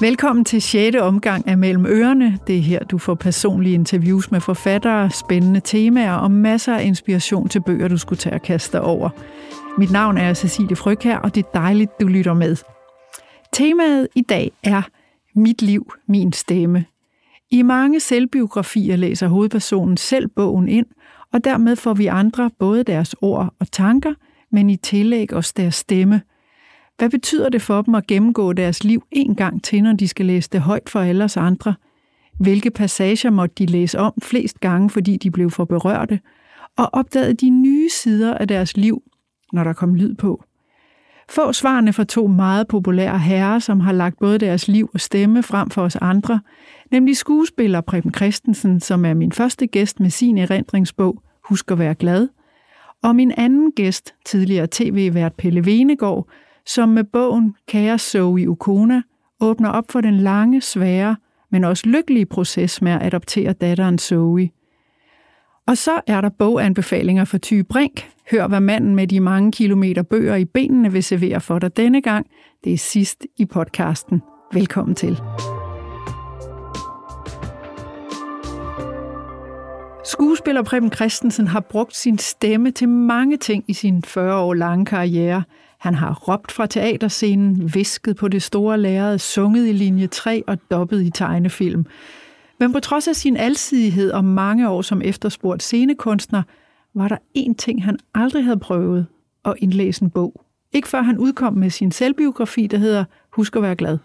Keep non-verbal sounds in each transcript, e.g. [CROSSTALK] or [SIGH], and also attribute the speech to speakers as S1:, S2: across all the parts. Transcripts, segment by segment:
S1: Velkommen til 6. omgang af Mellem Ørerne. Det er her, du får personlige interviews med forfattere, spændende temaer og masser af inspiration til bøger, du skulle tage og kaste dig over. Mit navn er Cecilie Frøkær, og det er dejligt, du lytter med. Temaet i dag er Mit liv, min stemme. I mange selvbiografier læser hovedpersonen selv bogen ind, og dermed får vi andre både deres ord og tanker, men i tillæg også deres stemme – hvad betyder det for dem at gennemgå deres liv en gang til, når de skal læse det højt for alle os andre? Hvilke passager måtte de læse om flest gange, fordi de blev for berørte? Og opdagede de nye sider af deres liv, når der kom lyd på? Få svarene fra to meget populære herrer, som har lagt både deres liv og stemme frem for os andre, nemlig skuespiller Preben Christensen, som er min første gæst med sin erindringsbog Husk at være glad, og min anden gæst, tidligere tv-vært Pelle Venegård, som med bogen Kære Zoe Ukona åbner op for den lange, svære, men også lykkelige proces med at adoptere datteren Zoe. Og så er der boganbefalinger for Ty Brink. Hør, hvad manden med de mange kilometer bøger i benene vil servere for dig denne gang. Det er sidst i podcasten. Velkommen til. Skuespiller Preben Christensen har brugt sin stemme til mange ting i sin 40 år lange karriere – han har råbt fra teaterscenen, visket på det store lærred, sunget i linje 3 og dobbet i tegnefilm. Men på trods af sin alsidighed og mange år som efterspurgt scenekunstner, var der én ting, han aldrig havde prøvet, at indlæse en bog. Ikke før han udkom med sin selvbiografi, der hedder Husk at være glad.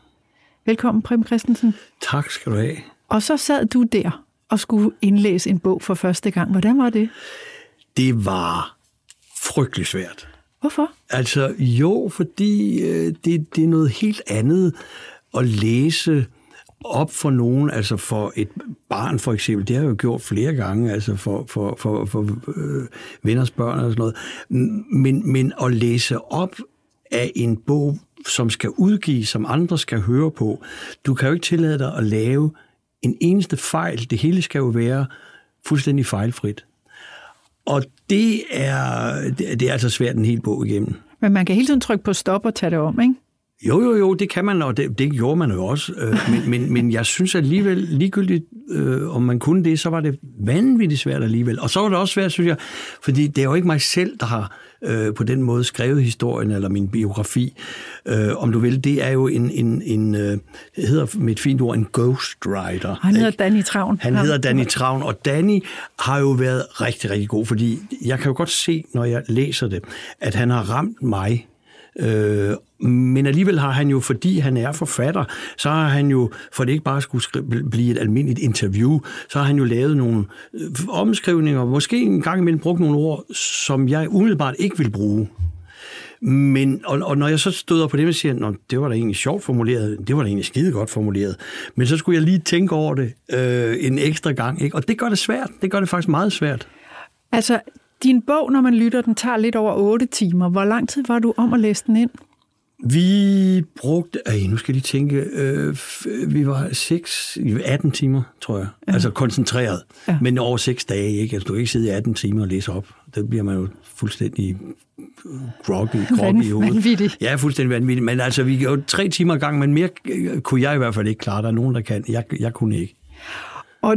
S1: Velkommen, Prem Christensen.
S2: Tak skal du have.
S1: Og så sad du der og skulle indlæse en bog for første gang. Hvordan var det?
S2: Det var frygtelig svært.
S1: Hvorfor?
S2: Altså jo, fordi øh, det, det er noget helt andet at læse op for nogen, altså for et barn for eksempel, det har jeg jo gjort flere gange, altså for, for, for, for øh, venners børn og sådan noget, men, men at læse op af en bog, som skal udgives, som andre skal høre på, du kan jo ikke tillade dig at lave en eneste fejl, det hele skal jo være fuldstændig fejlfrit. Og det er, det er altså svært en hel bog igennem.
S1: Men man kan hele tiden trykke på stop og tage det om, ikke?
S2: Jo, jo, jo, det kan man, og det, det gjorde man jo også. Øh, men, men, men jeg synes alligevel, ligegyldigt øh, om man kunne det, så var det vanvittigt svært alligevel. Og så var det også svært, synes jeg, fordi det er jo ikke mig selv, der har øh, på den måde skrevet historien eller min biografi, øh, om du vil. Det er jo en, en, en øh, hedder med et fint ord, en ghostwriter.
S1: Han hedder ikke? Danny Travn.
S2: Han hedder Danny Travn, og Danny har jo været rigtig, rigtig god, fordi jeg kan jo godt se, når jeg læser det, at han har ramt mig Øh, men alligevel har han jo, fordi han er forfatter, så har han jo, for det ikke bare skulle blive et almindeligt interview, så har han jo lavet nogle øh, omskrivninger, måske en gang imellem brugt nogle ord, som jeg umiddelbart ikke vil bruge. Men, og, og når jeg så støder på det, og siger, at det var da egentlig sjovt formuleret, det var da egentlig skide godt formuleret, men så skulle jeg lige tænke over det øh, en ekstra gang, ikke? og det gør det svært. Det gør det faktisk meget svært.
S1: Altså, din bog, når man lytter, den tager lidt over 8 timer. Hvor lang tid var du om at læse den ind?
S2: Vi brugte, ej, nu skal de tænke, øh, vi var 6, 18 timer, tror jeg. Ja. Altså koncentreret. Ja. Men over 6 dage, ikke? Altså, du kan ikke sidde i 18 timer og læse op. Det bliver man jo fuldstændig groggy, [LAUGHS] groggy i hovedet.
S1: Vanvittigt.
S2: Ja, fuldstændig vanvittigt. Men altså, vi gjorde tre timer gang, men mere kunne jeg i hvert fald ikke klare. Der er nogen, der kan. Jeg, jeg kunne ikke.
S1: Og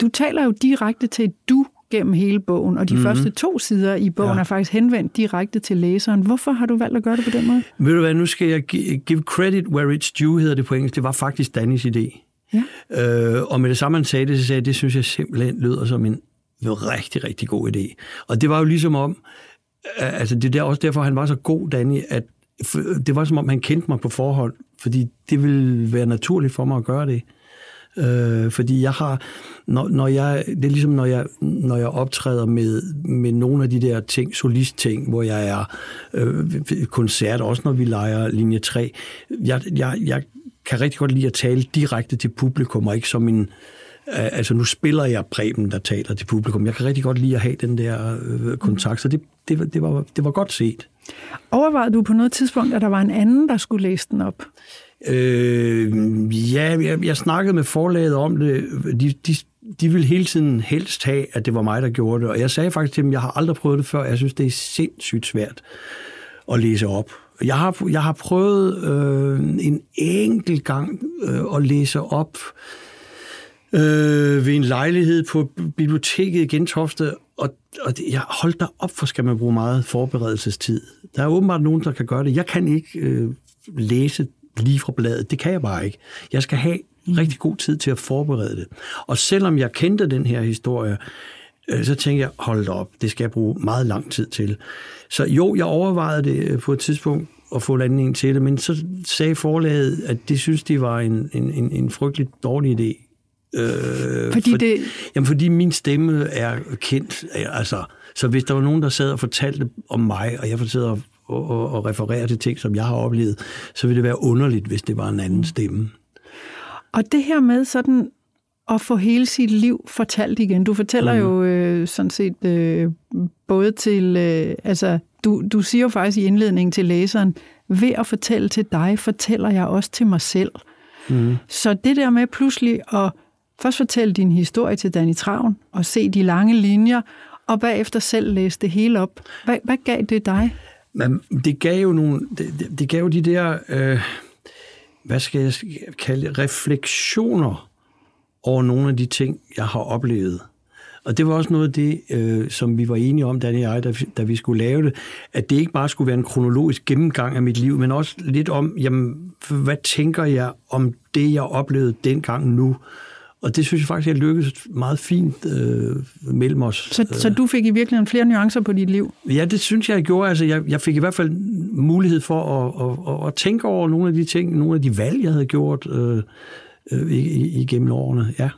S1: du taler jo direkte til du gennem hele bogen, og de mm-hmm. første to sider i bogen ja. er faktisk henvendt direkte til læseren. Hvorfor har du valgt at gøre det på den måde?
S2: Ved du hvad, nu skal jeg give credit where it's due, hedder det på engelsk. Det var faktisk Dannys idé. Ja. Øh, og med det samme, han sagde det, så sagde jeg, det synes jeg simpelthen lyder som en rigtig, rigtig god idé. Og det var jo ligesom om, altså det er også derfor, han var så god, Danny, at det var som om, han kendte mig på forhånd, fordi det ville være naturligt for mig at gøre det. Øh, fordi jeg har, når, når jeg, det er ligesom når jeg, når jeg optræder med, med nogle af de der ting, solist-ting, hvor jeg er øh, koncert, også når vi leger linje 3, jeg, jeg, jeg kan rigtig godt lide at tale direkte til publikum, og ikke som en, altså nu spiller jeg Preben, der taler til publikum. Jeg kan rigtig godt lide at have den der øh, kontakt, så det, det, det, var, det var godt set.
S1: Overvejede du på noget tidspunkt, at der var en anden, der skulle læse den op?
S2: Øh, ja, jeg, jeg snakkede med forlaget om det. De, de, de ville hele tiden helst have, at det var mig, der gjorde det. Og jeg sagde faktisk til dem, jeg har aldrig prøvet det før. Jeg synes, det er sindssygt svært at læse op. Jeg har, jeg har prøvet øh, en enkelt gang øh, at læse op øh, ved en lejlighed på biblioteket i Gentofte, og, og det, jeg holdt der op for, skal man bruge meget forberedelsestid. Der er åbenbart nogen, der kan gøre det. Jeg kan ikke øh, læse lige fra bladet. Det kan jeg bare ikke. Jeg skal have mm. rigtig god tid til at forberede det. Og selvom jeg kendte den her historie, øh, så tænkte jeg, hold op, det skal jeg bruge meget lang tid til. Så jo, jeg overvejede det øh, på et tidspunkt at få landingen til det, men så sagde forlaget, at de synes, det var en, en, en frygtelig dårlig idé.
S1: Øh, fordi for, det...
S2: Jamen, fordi min stemme er kendt. Altså, så hvis der var nogen, der sad og fortalte om mig, og jeg fortalte og, og, og referere til ting, som jeg har oplevet, så ville det være underligt, hvis det var en anden stemme.
S1: Og det her med sådan at få hele sit liv fortalt igen. Du fortæller mm. jo øh, sådan set øh, både til, øh, altså du, du siger jo faktisk i indledningen til læseren, ved at fortælle til dig, fortæller jeg også til mig selv. Mm. Så det der med pludselig at først fortælle din historie til Danny Travn, og se de lange linjer, og bagefter selv læse det hele op. Hvad, hvad gav det dig?
S2: Men det gav jo nogle, det, det, det gav jo de der, øh, hvad skal jeg kalde refleksioner over nogle af de ting, jeg har oplevet. Og det var også noget af det, øh, som vi var enige om, Danny og jeg, da, da vi skulle lave det, at det ikke bare skulle være en kronologisk gennemgang af mit liv, men også lidt om, jamen, hvad tænker jeg om det, jeg oplevede dengang nu? Og det synes jeg faktisk, jeg lykkedes meget fint øh, mellem os.
S1: Så, så du fik i virkeligheden flere nuancer på dit liv?
S2: Ja, det synes jeg, jeg gjorde. Altså, jeg, jeg fik i hvert fald mulighed for at, at, at, at tænke over nogle af de ting, nogle af de valg, jeg havde gjort øh, øh, igennem årene. Ja.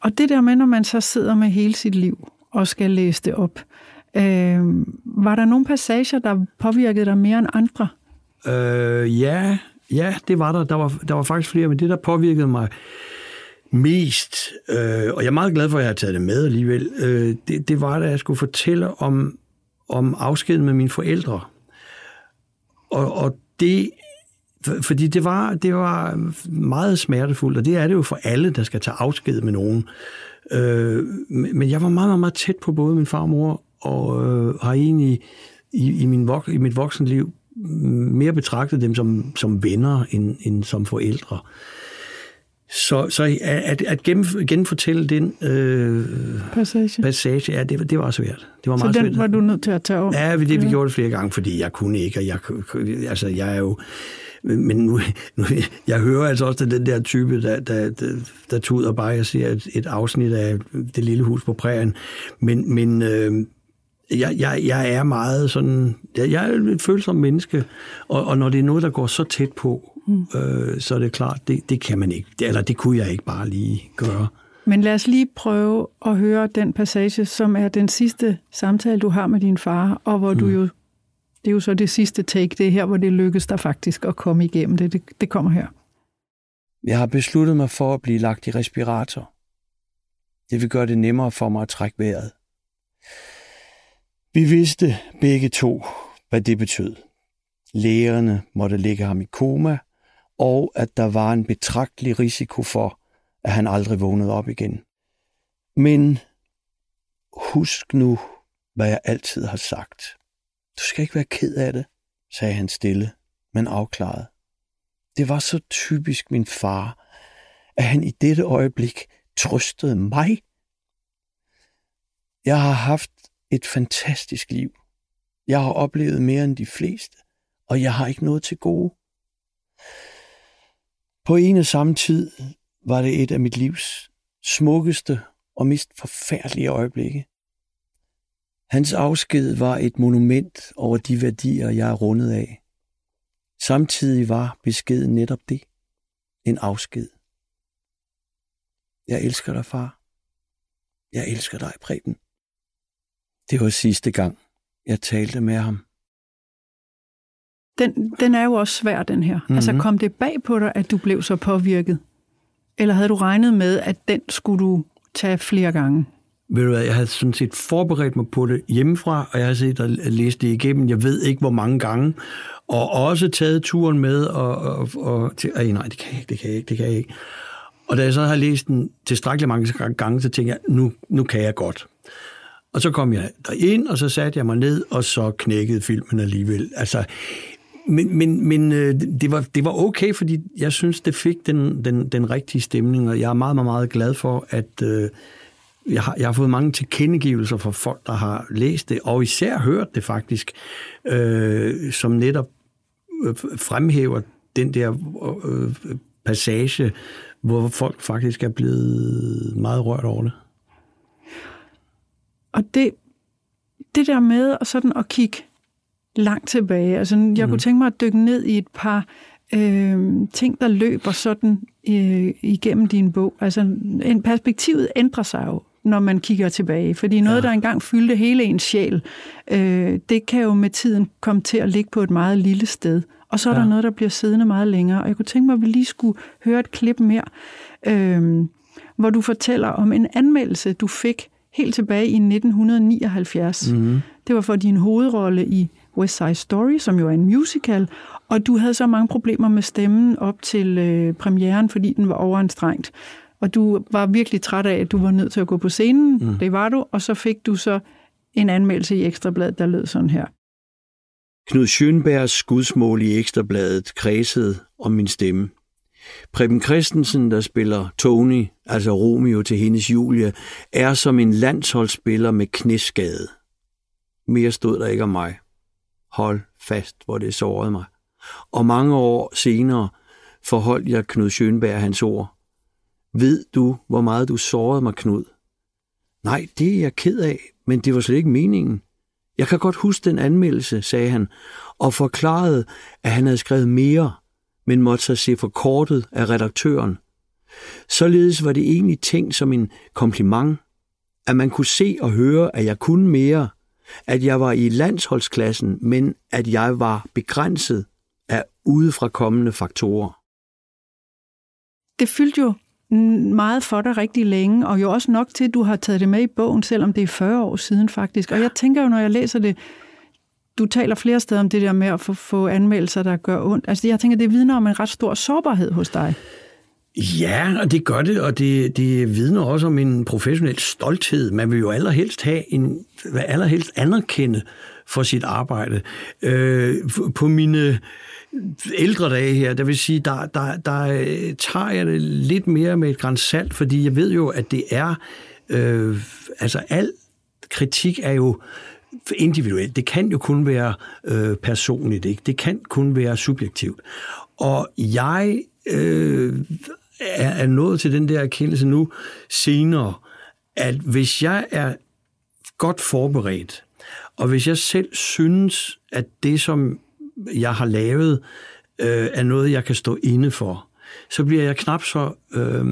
S1: Og det der med, når man så sidder med hele sit liv og skal læse det op, øh, var der nogle passager, der påvirkede dig mere end andre?
S2: Øh, ja, ja, det var der. Der var, der var faktisk flere, men det, der påvirkede mig mest, øh, og jeg er meget glad for, at jeg har taget det med alligevel, øh, det, det var, da jeg skulle fortælle om, om afskeden med mine forældre. Og, og det, fordi det var, det var meget smertefuldt, og det er det jo for alle, der skal tage afsked med nogen. Øh, men jeg var meget, meget, meget tæt på både min far og mor, og øh, har egentlig i, i, min vok, i mit voksenliv mere betragtet dem som, som venner end, end som forældre. Øh, så, så at, at genfortælle den øh, passage, passage ja, det, det var svært. Det var
S1: meget så den svært. var du nødt til at tage over?
S2: Ja, det, vi ja. gjorde det flere gange, fordi jeg kunne ikke, og jeg, altså, jeg er jo men nu, nu, jeg hører altså også den der type, der, der, der, der tuder bare, jeg ser et, et afsnit af Det lille hus på prærien. Men, men øh, jeg, jeg, jeg er meget sådan, jeg, jeg er et følsom menneske, og, og når det er noget, der går så tæt på, mm. øh, så er det klart, det, det kan man ikke, eller det kunne jeg ikke bare lige gøre.
S1: Men lad os lige prøve at høre den passage, som er den sidste samtale, du har med din far, og hvor mm. du jo, det er jo så det sidste take, det er her, hvor det lykkes dig faktisk at komme igennem det. Det, det kommer her.
S2: Jeg har besluttet mig for at blive lagt i respirator. Det vil gøre det nemmere for mig at trække vejret. Vi vidste begge to, hvad det betød. Lægerne måtte lægge ham i koma, og at der var en betragtelig risiko for, at han aldrig vågnede op igen. Men husk nu, hvad jeg altid har sagt. Du skal ikke være ked af det, sagde han stille, men afklaret. Det var så typisk min far, at han i dette øjeblik trøstede mig. Jeg har haft et fantastisk liv. Jeg har oplevet mere end de fleste, og jeg har ikke noget til gode. På en og samme tid var det et af mit livs smukkeste og mest forfærdelige øjeblikke. Hans afsked var et monument over de værdier, jeg er rundet af. Samtidig var beskeden netop det. En afsked. Jeg elsker dig, far. Jeg elsker dig, Preben. Det var sidste gang, jeg talte med ham.
S1: Den, den er jo også svær, den her. Mm-hmm. Altså, kom det bag på dig, at du blev så påvirket? Eller havde du regnet med, at den skulle du tage flere gange?
S2: Ved du hvad, jeg havde sådan set forberedt mig på det hjemmefra, og jeg har set og læst det igennem, jeg ved ikke hvor mange gange, og også taget turen med, og, og, og til, ej, nej, det kan jeg ikke, det kan jeg ikke, det kan jeg ikke. Og da jeg så har læst den tilstrækkeligt mange gange, så tænkte jeg, nu, nu kan jeg godt. Og så kom jeg derind, og så satte jeg mig ned, og så knækkede filmen alligevel. Altså, men, men, men øh, det, var, det var okay, fordi jeg synes, det fik den, den, den rigtige stemning, og jeg er meget, meget, meget glad for, at øh, jeg, har, jeg har fået mange tilkendegivelser fra folk, der har læst det, og især hørt det faktisk, øh, som netop øh, fremhæver den der øh, passage, hvor folk faktisk er blevet meget rørt over det.
S1: Og det, det der med at, sådan at kigge langt tilbage, altså jeg mm. kunne mhm. tænke mig at dykke ned i et par øh, ting, der løber sådan øh, igennem din bog. Altså en perspektivet ændrer sig jo når man kigger tilbage. Fordi noget, ja. der engang fyldte hele ens sjæl, øh, det kan jo med tiden komme til at ligge på et meget lille sted. Og så er ja. der noget, der bliver siddende meget længere. Og jeg kunne tænke mig, at vi lige skulle høre et klip mere, øh, hvor du fortæller om en anmeldelse, du fik helt tilbage i 1979. Mm-hmm. Det var for din hovedrolle i West Side Story, som jo er en musical, og du havde så mange problemer med stemmen op til øh, premieren, fordi den var overanstrengt. Og du var virkelig træt af, at du var nødt til at gå på scenen. Mm. Det var du, og så fik du så en anmeldelse i Ekstrabladet, der lød sådan her.
S3: Knud Schönbergs skudsmål i Ekstrabladet kredsede om min stemme. Preben Christensen, der spiller Tony, altså Romeo til hendes Julie, er som en landsholdsspiller med knæskade. Mere stod der ikke om mig. Hold fast, hvor det sårede mig. Og mange år senere forholdt jeg Knud Schönberg hans ord. Ved du, hvor meget du sårede mig, Knud? Nej, det er jeg ked af, men det var slet ikke meningen. Jeg kan godt huske den anmeldelse, sagde han, og forklarede, at han havde skrevet mere, men måtte sig se forkortet af redaktøren. Således var det egentlig tænkt som en kompliment, at man kunne se og høre, at jeg kunne mere, at jeg var i landsholdsklassen, men at jeg var begrænset af udefra kommende faktorer.
S1: Det fyldte jo meget for dig rigtig længe, og jo også nok til, at du har taget det med i bogen, selvom det er 40 år siden faktisk. Og jeg tænker jo, når jeg læser det, du taler flere steder om det der med at få, få anmeldelser, der gør ondt. Altså jeg tænker, det vidner om en ret stor sårbarhed hos dig.
S2: Ja, og det gør det, og det, det vidner også om en professionel stolthed. Man vil jo allerhelst have en, allerhelst anerkende for sit arbejde. Øh, på mine ældre dage her, der vil sige, der, der, der øh, tager jeg det lidt mere med et græns salt, fordi jeg ved jo, at det er, øh, altså al kritik er jo individuelt. Det kan jo kun være øh, personligt, ikke? Det kan kun være subjektivt. Og jeg øh, er, er nået til den der erkendelse nu senere, at hvis jeg er godt forberedt, og hvis jeg selv synes, at det, som jeg har lavet, øh, er noget, jeg kan stå inde for, så bliver jeg knap så, øh,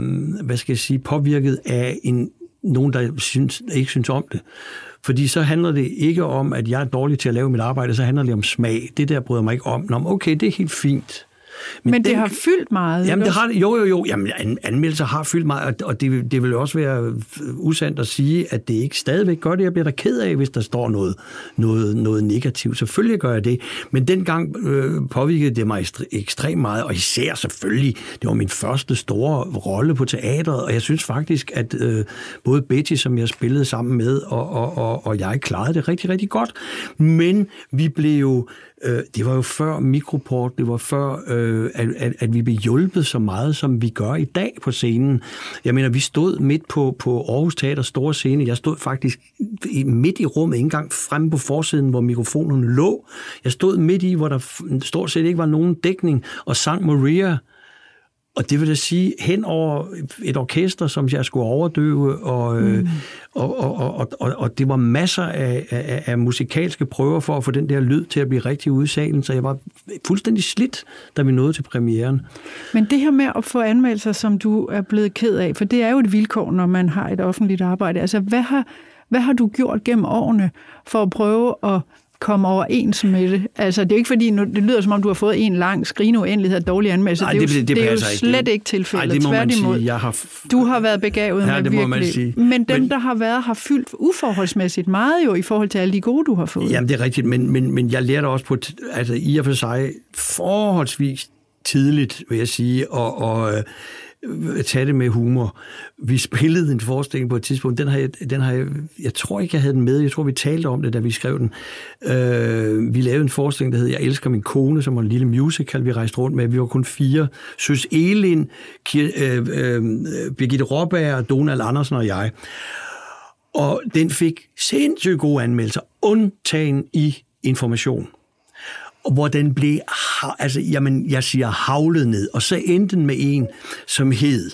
S2: hvad skal jeg sige, påvirket af en, nogen, der synes, ikke synes om det. Fordi så handler det ikke om, at jeg er dårlig til at lave mit arbejde, så handler det om smag. Det der bryder mig ikke om. Nå, okay, det er helt fint.
S1: Men, Men det den, har fyldt meget.
S2: Jamen, det har, jo, jo, jo. Jamen, anmeldelser har fyldt meget, og det, det vil også være usandt at sige, at det ikke stadigvæk gør det. Jeg bliver da ked af, hvis der står noget, noget, noget negativt. Selvfølgelig gør jeg det. Men dengang øh, påvirkede det mig ekstremt meget, og især selvfølgelig, det var min første store rolle på teatret, og jeg synes faktisk, at øh, både Betty, som jeg spillede sammen med, og, og, og, og jeg klarede det rigtig, rigtig godt. Men vi blev jo Øh, det var jo før mikroport, det var før, øh, at, at, at vi blev hjulpet så meget, som vi gør i dag på scenen. Jeg mener, vi stod midt på, på Aarhus Teater store scene. Jeg stod faktisk midt i rummet, ikke engang fremme på forsiden, hvor mikrofonen lå. Jeg stod midt i, hvor der stort set ikke var nogen dækning, og sang Maria og det vil da sige, hen over et orkester, som jeg skulle overdøve, og, øh, mm. og, og, og, og, og det var masser af, af, af musikalske prøver for at få den der lyd til at blive rigtig ude i salen, så jeg var fuldstændig slidt, da vi nåede til premieren.
S1: Men det her med at få anmeldelser, som du er blevet ked af, for det er jo et vilkår, når man har et offentligt arbejde. Altså, hvad har, hvad har du gjort gennem årene for at prøve at komme overens med det. Altså, det er ikke fordi, nu, det lyder som om, du har fået en lang skrigende uendelighed af dårlige anmeldelser. Nej, det, det, det, det, er jo slet ikke, ikke tilfældet. Nej, det må man sige. Jeg har... Du har været begavet ja, med det virkelig. Man sige. Men dem, men... der har været, har fyldt uforholdsmæssigt meget jo, i forhold til alle de gode, du har fået.
S2: Jamen, det er rigtigt, men, men, men jeg lærte også på, altså i og for sig, forholdsvis tidligt, vil jeg sige, og, og øh, Øh, tage det med humor. Vi spillede en forestilling på et tidspunkt, den har jeg, den har jeg, jeg tror ikke, jeg havde den med, jeg tror, vi talte om det, da vi skrev den. Øh, vi lavede en forestilling, der hed Jeg elsker min kone, som var en lille musical, vi rejste rundt med. Vi var kun fire. Søs Elin, Kir, øh, øh, Birgitte Råbager, Donald Andersen og jeg. Og den fik sindssygt gode anmeldelser, undtagen i information hvor den blev, altså, jamen, jeg siger havlet ned. Og så endte den med en, som hed,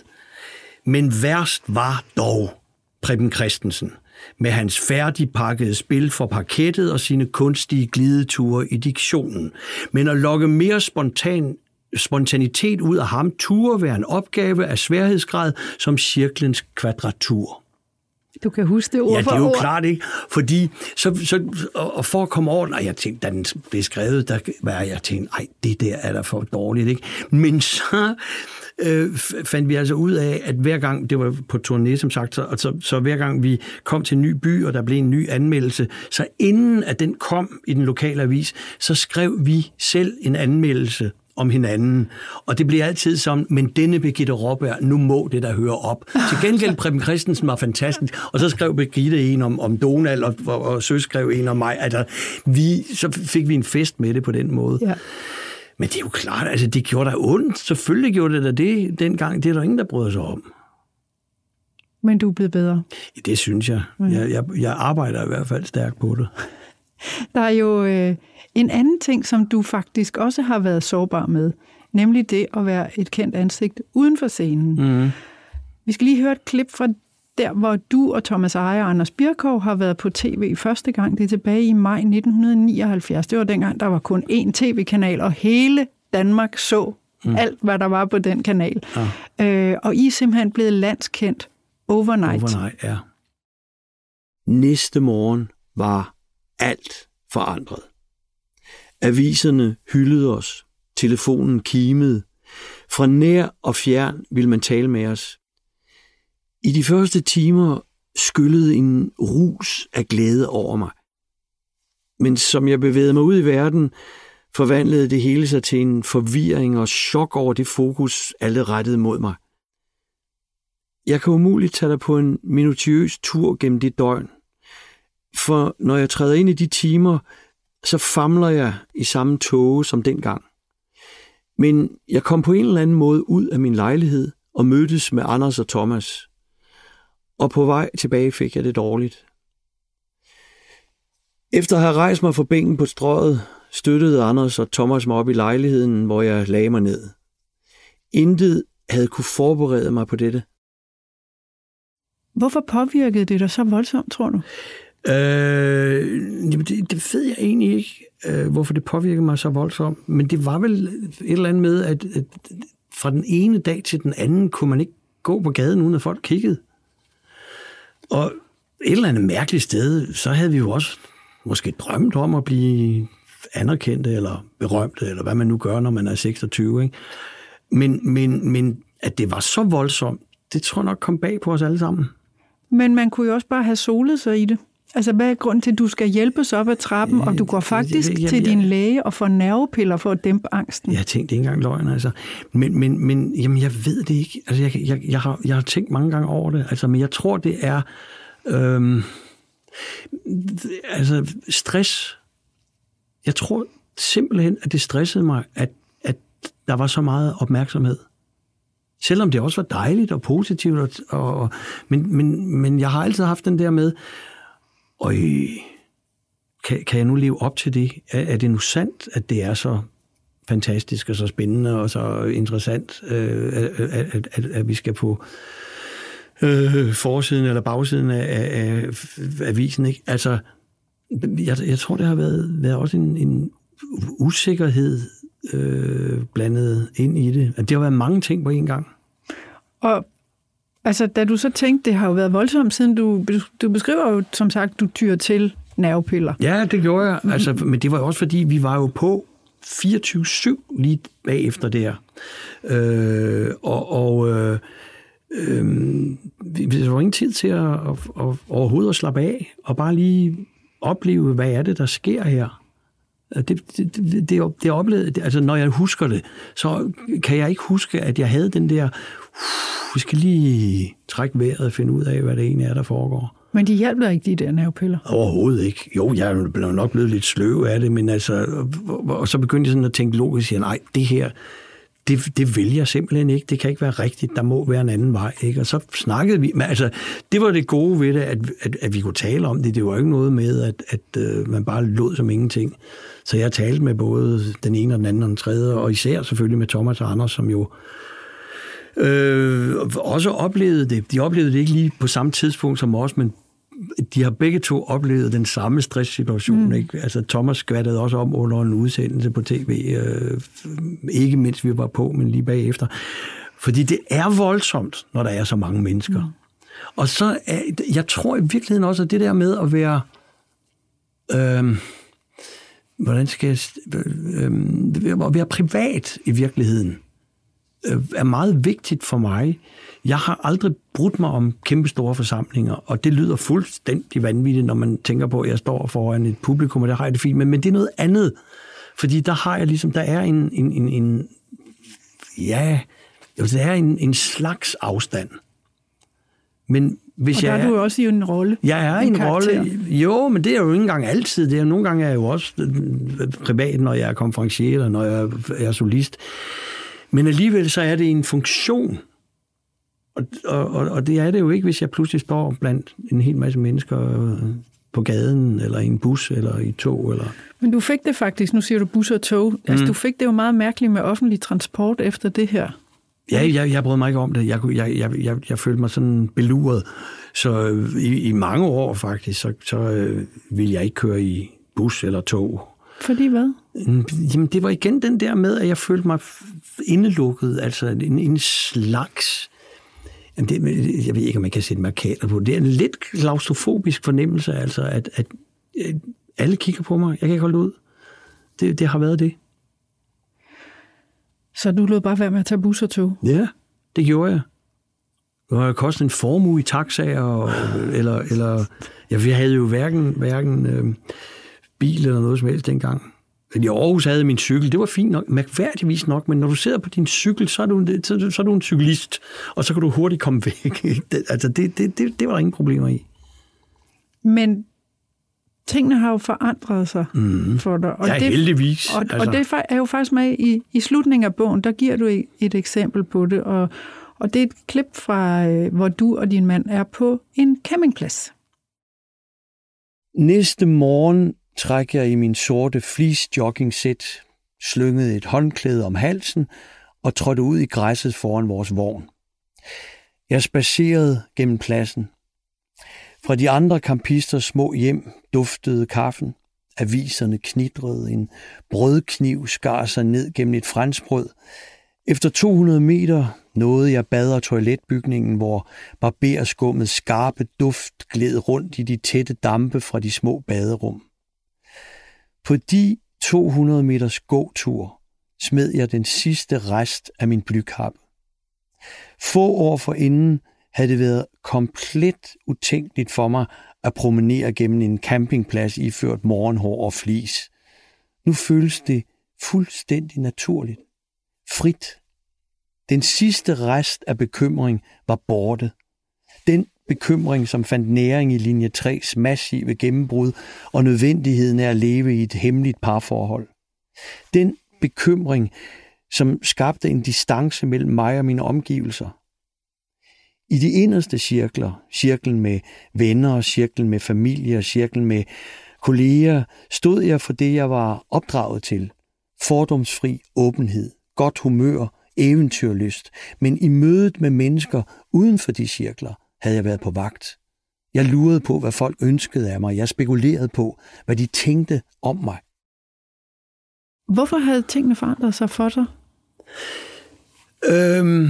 S2: men værst var dog Preben Christensen med hans færdigpakkede spil for parkettet og sine kunstige glideture i diktionen. Men at lokke mere spontan spontanitet ud af ham turde være en opgave af sværhedsgrad som cirklens kvadratur.
S1: Du kan huske det ord
S2: Ja, det er
S1: jo
S2: ord. klart, ikke? Fordi, så, så, og for at komme over, nej, jeg tænkte, da den blev skrevet, der var jeg tænkte, ej, det der er da for dårligt, ikke? Men så øh, fandt vi altså ud af, at hver gang, det var på turné, som sagt, så, så, så hver gang vi kom til en ny by, og der blev en ny anmeldelse, så inden at den kom i den lokale avis, så skrev vi selv en anmeldelse om hinanden. Og det bliver altid som, men denne Birgitte Råberg, nu må det der høre op. Til gengæld Preben Christensen var fantastisk, og så skrev Birgitte en om, om Donald, og, og, og Søs skrev en om mig. Altså, vi, så fik vi en fest med det på den måde. Ja. Men det er jo klart, altså det gjorde da ondt. Selvfølgelig gjorde det da det dengang. Det er der ingen, der bryder sig om.
S1: Men du er blevet bedre.
S2: Det synes jeg. Jeg, jeg, jeg arbejder i hvert fald stærkt på det.
S1: Der er jo... Øh en anden ting, som du faktisk også har været sårbar med, nemlig det at være et kendt ansigt uden for scenen. Mm. Vi skal lige høre et klip fra der, hvor du og Thomas Ejer og Anders Birkov har været på tv første gang. Det er tilbage i maj 1979. Det var dengang, der var kun én tv-kanal, og hele Danmark så mm. alt, hvad der var på den kanal. Ja. Øh, og I er simpelthen blevet landskendt overnight.
S2: Overnight, ja.
S3: Næste morgen var alt forandret. Aviserne hyldede os. Telefonen kimede. Fra nær og fjern ville man tale med os. I de første timer skyllede en rus af glæde over mig. Men som jeg bevægede mig ud i verden, forvandlede det hele sig til en forvirring og chok over det fokus, alle rettede mod mig. Jeg kan umuligt tage dig på en minutiøs tur gennem det døgn. For når jeg træder ind i de timer, så famler jeg i samme tåge som dengang. Men jeg kom på en eller anden måde ud af min lejlighed og mødtes med Anders og Thomas. Og på vej tilbage fik jeg det dårligt. Efter at have rejst mig fra bænken på strøget, støttede Anders og Thomas mig op i lejligheden, hvor jeg lagde mig ned. Intet havde kunne forberede mig på dette.
S1: Hvorfor påvirkede det dig så voldsomt, tror du?
S2: Øh, jamen det, det ved jeg egentlig ikke, øh, hvorfor det påvirker mig så voldsomt. Men det var vel et eller andet med, at, at fra den ene dag til den anden kunne man ikke gå på gaden, uden at folk kiggede. Og et eller andet mærkeligt sted, så havde vi jo også måske drømt om at blive anerkendte eller berømte, eller hvad man nu gør, når man er 26. Ikke? Men, men, men at det var så voldsomt, det tror jeg nok kom bag på os alle sammen.
S1: Men man kunne jo også bare have solet sig i det. Altså, hvad er grunden til, at du skal hjælpes op ad trappen, og du går faktisk jeg, jeg, til din læge og får nervepiller for at dæmpe angsten?
S2: Jeg har tænkt ikke engang løgn, altså. Men, men, men jamen, jeg ved det ikke. Altså, jeg, jeg, jeg, har, jeg har tænkt mange gange over det, altså, men jeg tror, det er... Øhm, altså, stress. Jeg tror simpelthen, at det stressede mig, at, at der var så meget opmærksomhed. Selvom det også var dejligt og positivt, og, og, men, men, men jeg har altid haft den der med, og kan, kan jeg nu leve op til det? Er, er det nu sandt, at det er så fantastisk og så spændende og så interessant, øh, at, at, at, at vi skal på øh, forsiden eller bagsiden af, af, af avisen? Ikke? Altså, jeg, jeg tror, det har været, været også en, en usikkerhed øh, blandet ind i det. At det har været mange ting på én gang.
S1: Og Altså, da du så tænkte, det har jo været voldsomt, siden du, du beskriver jo, som sagt, du tyrer til nervepiller.
S2: Ja, det gjorde jeg. Altså, men det var jo også, fordi vi var jo på 24-7 lige bagefter der. Øh, og og øh, øh, vi var ingen tid til at, at, at, overhovedet at slappe af, og bare lige opleve, hvad er det, der sker her. Det, det, det, det, det oplevede, altså når jeg husker det, så kan jeg ikke huske, at jeg havde den der, vi skal lige trække vejret og finde ud af, hvad det egentlig er, der foregår.
S1: Men de hjælper ikke, de der nervepiller?
S2: Overhovedet ikke. Jo, jeg er nok blevet lidt sløv af det, men altså, og så begyndte jeg sådan at tænke logisk, at nej, det her, det, det vil jeg simpelthen ikke. Det kan ikke være rigtigt. Der må være en anden vej. Ikke? Og så snakkede vi. Men altså, det var det gode ved det, at, at, at vi kunne tale om det. Det var ikke noget med, at, at uh, man bare lod som ingenting. Så jeg talte med både den ene og den anden og den tredje, og især selvfølgelig med Thomas og Anders, som jo øh, også oplevede det. De oplevede det ikke lige på samme tidspunkt som os, men de har begge to oplevet den samme stresssituation. Mm. Ikke? Altså, Thomas skvattede også om under en udsendelse på tv, øh, ikke mens vi var på, men lige bagefter. Fordi det er voldsomt, når der er så mange mennesker. Mm. Og så, er, jeg tror i virkeligheden også, at det der med at være... Øh, hvordan skal jeg... Øh, øhm, at være privat i virkeligheden, øh, er meget vigtigt for mig. Jeg har aldrig brudt mig om kæmpe store forsamlinger, og det lyder fuldstændig vanvittigt, når man tænker på, at jeg står foran et publikum, og der har jeg det fint, men, men det er noget andet. Fordi der har jeg ligesom, der er en, en, en, en ja, der er en, en slags afstand. Men hvis
S1: og der
S2: jeg
S1: er du også i en rolle.
S2: Jeg er en, en rolle. Jo, men det er jo ikke engang altid. Det er, nogle gange er jeg jo også øh, privat, når jeg er konferencier, eller når jeg er solist. Men alligevel så er det en funktion. Og, og, og det er det jo ikke, hvis jeg pludselig står blandt en hel masse mennesker øh, på gaden, eller i en bus, eller i tog. Eller...
S1: Men du fik det faktisk, nu siger du bus og tog. Altså, mm. Du fik det jo meget mærkeligt med offentlig transport efter det her.
S2: Ja, jeg, jeg brød mig ikke om det. Jeg, jeg, jeg, jeg, jeg følte mig sådan beluret. Så øh, i, i mange år faktisk, så, så øh, ville jeg ikke køre i bus eller tog.
S1: Fordi hvad?
S2: Jamen, det var igen den der med, at jeg følte mig indelukket, altså en, en slags... Jamen det, jeg ved ikke, om man kan sætte markader på. Det er en lidt klaustrofobisk fornemmelse, altså, at, at, at alle kigger på mig. Jeg kan ikke holde ud. Det, det har været det.
S1: Så du lod bare være med at tage bus og tog?
S2: Ja, det gjorde jeg. Det har kostet en formue i taxaer, eller, eller ja, vi havde jo hverken, hverken øh, bil eller noget som helst dengang. I Aarhus havde min cykel, det var fint nok, mærkværdigvis nok, men når du sidder på din cykel, så er du, så, så er du en cyklist, og så kan du hurtigt komme væk. Det, [LAUGHS] altså, det, det, det, det var der ingen problemer i.
S1: Men tingene har jo forandret sig mm. for dig.
S2: Og ja, det, heldigvis.
S1: Og, altså. og det er jo faktisk med i, i slutningen af bogen, der giver du et, et eksempel på det, og, og det er et klip fra, øh, hvor du og din mand er på en campingplads.
S3: Næste morgen trækker jeg i min sorte fleece jogging sæt, slyngede et håndklæde om halsen og trådte ud i græsset foran vores vogn. Jeg spacerede gennem pladsen. Fra de andre kampisters små hjem duftede kaffen. Aviserne knidrede, En brødkniv skar sig ned gennem et franskbrød. Efter 200 meter nåede jeg bad- og toiletbygningen, hvor barberskummet skarpe duft gled rundt i de tætte dampe fra de små baderum. På de 200 meters gåtur smed jeg den sidste rest af min blykap. Få år forinden havde det været komplet utænkeligt for mig at promenere gennem en campingplads iført morgenhår og flis. Nu føles det fuldstændig naturligt. Frit. Den sidste rest af bekymring var borte. Den bekymring, som fandt næring i linje 3's massive gennembrud og nødvendigheden af at leve i et hemmeligt parforhold. Den bekymring, som skabte en distance mellem mig og mine omgivelser. I de inderste cirkler, cirklen med venner, cirklen med familie og cirklen med kolleger, stod jeg for det, jeg var opdraget til. Fordomsfri åbenhed, godt humør, eventyrlyst, men i mødet med mennesker uden for de cirkler, havde jeg været på vagt. Jeg lurede på, hvad folk ønskede af mig. Jeg spekulerede på, hvad de tænkte om mig.
S1: Hvorfor havde tingene forandret sig for dig?
S2: Øhm,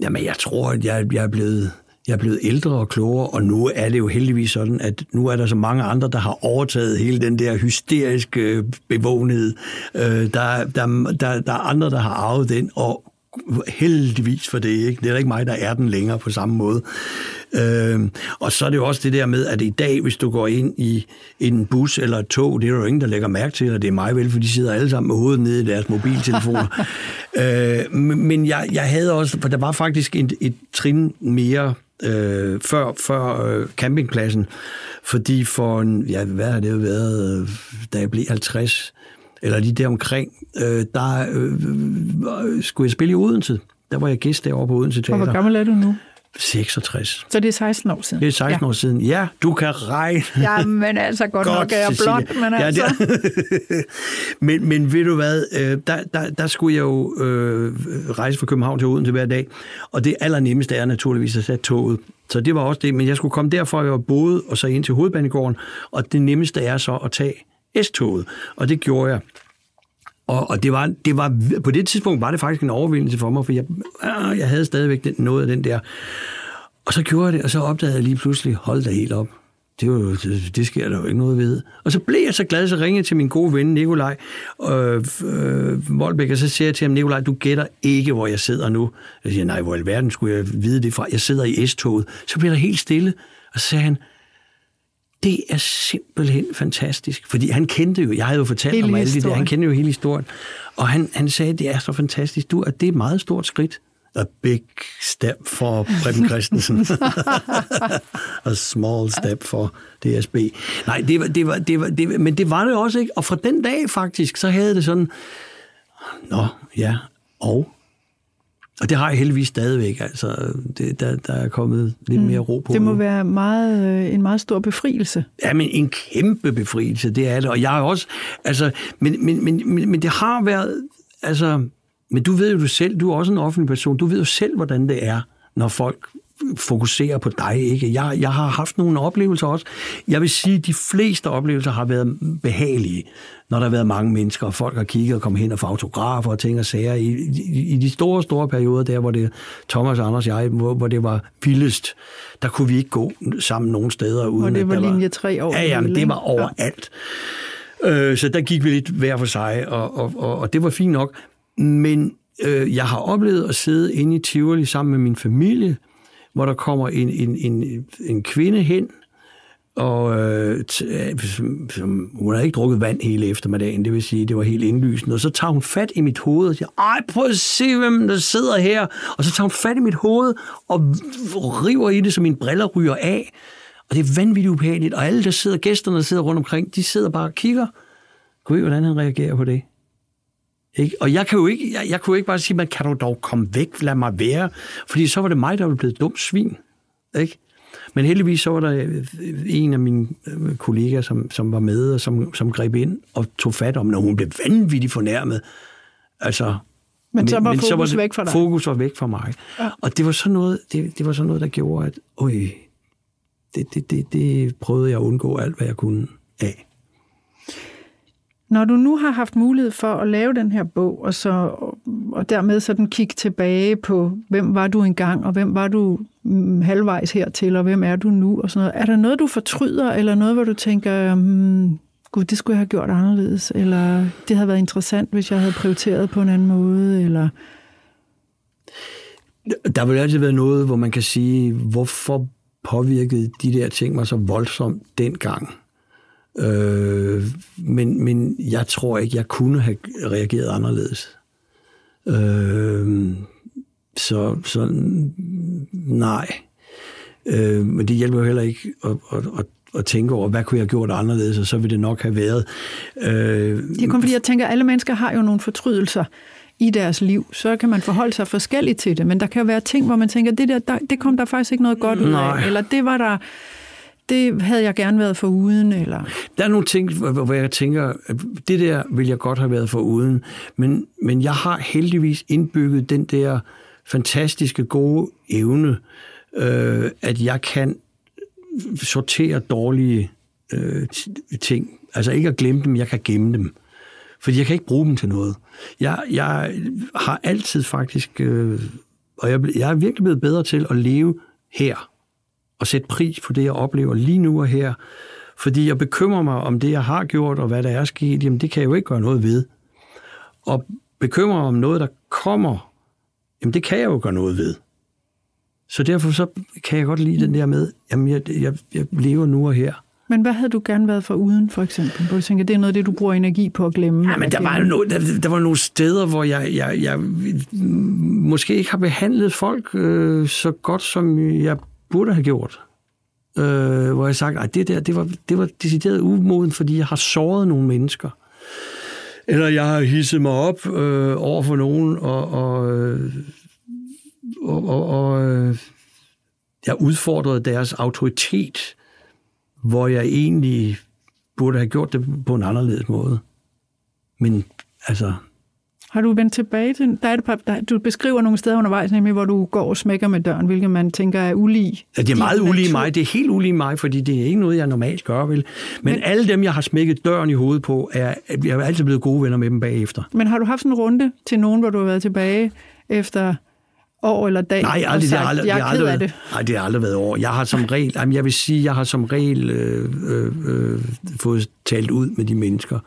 S2: jamen, jeg tror, at jeg, jeg er blevet jeg er blevet ældre og klogere, og nu er det jo heldigvis sådan, at nu er der så mange andre, der har overtaget hele den der hysteriske øh, bevågenhed. Øh, der, der, der, der er andre, der har arvet den, og heldigvis for det, ikke? Det er da ikke mig, der er den længere på samme måde. Øh, og så er det jo også det der med, at i dag, hvis du går ind i en bus eller et tog, det er der jo ingen, der lægger mærke til, og det er mig vel, for de sidder alle sammen med hovedet nede i deres mobiltelefoner. [LAUGHS] øh, men jeg, jeg havde også, for der var faktisk et, et trin mere øh, før, før øh, campingpladsen, fordi for en, ja, hvad har det jo været, øh, da jeg blev 50, eller lige der omkring, øh, der øh, øh, skulle jeg spille i Odense. Der var jeg gæst derovre på Odense Teater.
S1: Og hvor gammel er du nu?
S2: 66.
S1: Så det er 16 år siden?
S2: Det er 16 ja. år siden. Ja, du kan regne.
S1: Ja, men altså godt, godt nok er jeg blond, men ja, altså.
S2: Det [LAUGHS] men, men ved du hvad, øh, der, der, der skulle jeg jo øh, rejse fra København til Odense hver dag, og det allernemmeste er naturligvis at sætte toget. Så det var også det, men jeg skulle komme derfra, jeg var boet, og så ind til hovedbanegården, og det nemmeste er så at tage S-toget, og det gjorde jeg. Og, og det, var, det var, på det tidspunkt var det faktisk en overvindelse for mig, for jeg, øh, jeg havde stadigvæk den, noget af den der. Og så gjorde jeg det, og så opdagede jeg lige pludselig, hold da helt op. Det, var, det, det sker der jo ikke noget ved. Og så blev jeg så glad, så ringede til min gode ven Nikolaj øh, øh, Voldbæk, og så siger jeg til ham, Nikolaj, du gætter ikke, hvor jeg sidder nu. Jeg siger, nej, hvor i alverden skulle jeg vide det fra? Jeg sidder i S-toget. Så bliver der helt stille, og så sagde han, det er simpelthen fantastisk. Fordi han kendte jo, jeg havde jo fortalt hele om alle de der, han kendte jo hele historien. Og han, han sagde, det er så fantastisk, du, at det er et meget stort skridt. A big step for Preben [LAUGHS] Christensen. [LAUGHS] A small step for DSB. Nej, det var, det var, det var, det var, men det var det også ikke. Og fra den dag faktisk, så havde det sådan, nå, ja, og og det har jeg heldigvis stadigvæk. Altså, det, der, der er kommet lidt mm. mere ro på.
S1: Det må nu. være meget, øh, en meget stor befrielse.
S2: Ja, men en kæmpe befrielse, det er det. Og jeg er også... Altså, men, men, men, men, men det har været... Altså, men du ved jo du selv, du er også en offentlig person, du ved jo selv, hvordan det er, når folk fokusere på dig. Ikke? Jeg, jeg har haft nogle oplevelser også. Jeg vil sige, at de fleste oplevelser har været behagelige, når der har været mange mennesker, og folk har kigget og kommet hen og få autografer og ting og sager. I, i, I de store, store perioder, der hvor det Thomas, Anders og jeg, hvor, hvor det var vildest, der kunne vi ikke gå sammen nogen steder. Uden
S1: og det var
S2: at
S1: linje 3 over.
S2: Ja, ja, men det var overalt. Ja. Øh, så der gik vi lidt hver for sig, og, og, og, og det var fint nok. Men øh, jeg har oplevet at sidde inde i Tivoli sammen med min familie, hvor der kommer en, en, en, en kvinde hen, og øh, som, hun havde ikke drukket vand hele eftermiddagen, det vil sige, det var helt indlysende. Og så tager hun fat i mit hoved og siger, ej, prøv at se, hvem der sidder her. Og så tager hun fat i mit hoved og river i det, så mine briller ryger af. Og det er vanvittigt ubehageligt. Og alle, der sidder, gæsterne, der sidder rundt omkring, de sidder bare og kigger. Gud, hvordan han reagerer på det? Ikke? Og jeg kan jo ikke, jeg, jeg kunne ikke bare sige, man kan du dog komme væk, lad mig være. Fordi så var det mig, der var blevet dumt svin. Ikke? Men heldigvis så var der en af mine øh, kollegaer, som, som var med, og som, som greb ind og tog fat om, når hun blev vanvittigt fornærmet. Altså,
S1: men så var men, fokus så var det, væk fra dig?
S2: Fokus var væk fra mig. Ja. Og det var sådan noget, det, det var sådan noget, der gjorde, at øj, det, det, det, det prøvede jeg at undgå alt, hvad jeg kunne af.
S1: Når du nu har haft mulighed for at lave den her bog, og, så, og dermed sådan kigge tilbage på, hvem var du engang, og hvem var du mm, halvvejs hertil, og hvem er du nu, og sådan noget. Er der noget, du fortryder, eller noget, hvor du tænker, hmm, gud, det skulle jeg have gjort anderledes, eller det havde været interessant, hvis jeg havde prioriteret på en anden måde, eller...
S2: Der vil altid være noget, hvor man kan sige, hvorfor påvirkede de der ting mig så voldsomt dengang? Øh, men, men jeg tror ikke, jeg kunne have reageret anderledes. Øh, så, så nej. Øh, men det hjælper jo heller ikke at, at, at, at tænke over, hvad kunne jeg have gjort anderledes, og så ville det nok have været.
S1: Øh, det er kun fordi, jeg tænker, at alle mennesker har jo nogle fortrydelser i deres liv, så kan man forholde sig forskelligt til det, men der kan jo være ting, hvor man tænker, det der, der det kom der faktisk ikke noget godt ud af, eller det var der det havde jeg gerne været for uden, eller...
S2: Der er nogle ting, hvor jeg tænker, at det der vil jeg godt have været for uden, men, men jeg har heldigvis indbygget den der fantastiske gode evne, øh, at jeg kan sortere dårlige øh, ting. Altså ikke at glemme dem, jeg kan gemme dem. Fordi jeg kan ikke bruge dem til noget. Jeg, jeg har altid faktisk, øh, og jeg, jeg er virkelig blevet bedre til at leve her at sætte pris på det, jeg oplever lige nu og her. Fordi jeg bekymrer mig om det, jeg har gjort, og hvad der er sket, jamen det kan jeg jo ikke gøre noget ved. Og bekymrer mig om noget, der kommer, jamen det kan jeg jo gøre noget ved. Så derfor så kan jeg godt lide den der med, jamen jeg, jeg, jeg lever nu og her.
S1: Men hvad havde du gerne været for uden, for eksempel? Hvor du tænker, det er noget af det, du bruger energi på at glemme?
S2: Ja, men der var, jo no, der, der var nogle steder, hvor jeg, jeg, jeg måske ikke har behandlet folk øh, så godt, som jeg burde have gjort. Øh, hvor jeg sagde, at det der, det var, det var decideret umoden, fordi jeg har såret nogle mennesker. Eller jeg har hisset mig op øh, over for nogen, og, og, øh, og, og, og øh, jeg udfordrede deres autoritet hvor jeg egentlig burde have gjort det på en anderledes måde. Men altså...
S1: Har du vendt tilbage til... Der er det, der, du beskriver nogle steder undervejs, nemlig hvor du går og smækker med døren, hvilket man tænker er ulig.
S2: Ja, det er meget ulig mig. Det er helt ulig mig, fordi det er ikke noget, jeg normalt gør, vel? Men, men alle dem, jeg har smækket døren i hovedet på, er, jeg er altid blevet gode venner med dem bagefter.
S1: Men har du haft sådan en runde til nogen, hvor du har været tilbage efter år eller dag?
S2: Nej, aldrig, sagt, det har aldrig, jeg er aldrig, det. Nej, det har aldrig været år. Jeg har som regel, jamen jeg vil sige, jeg har som regel øh, øh, øh, fået talt ud med de mennesker,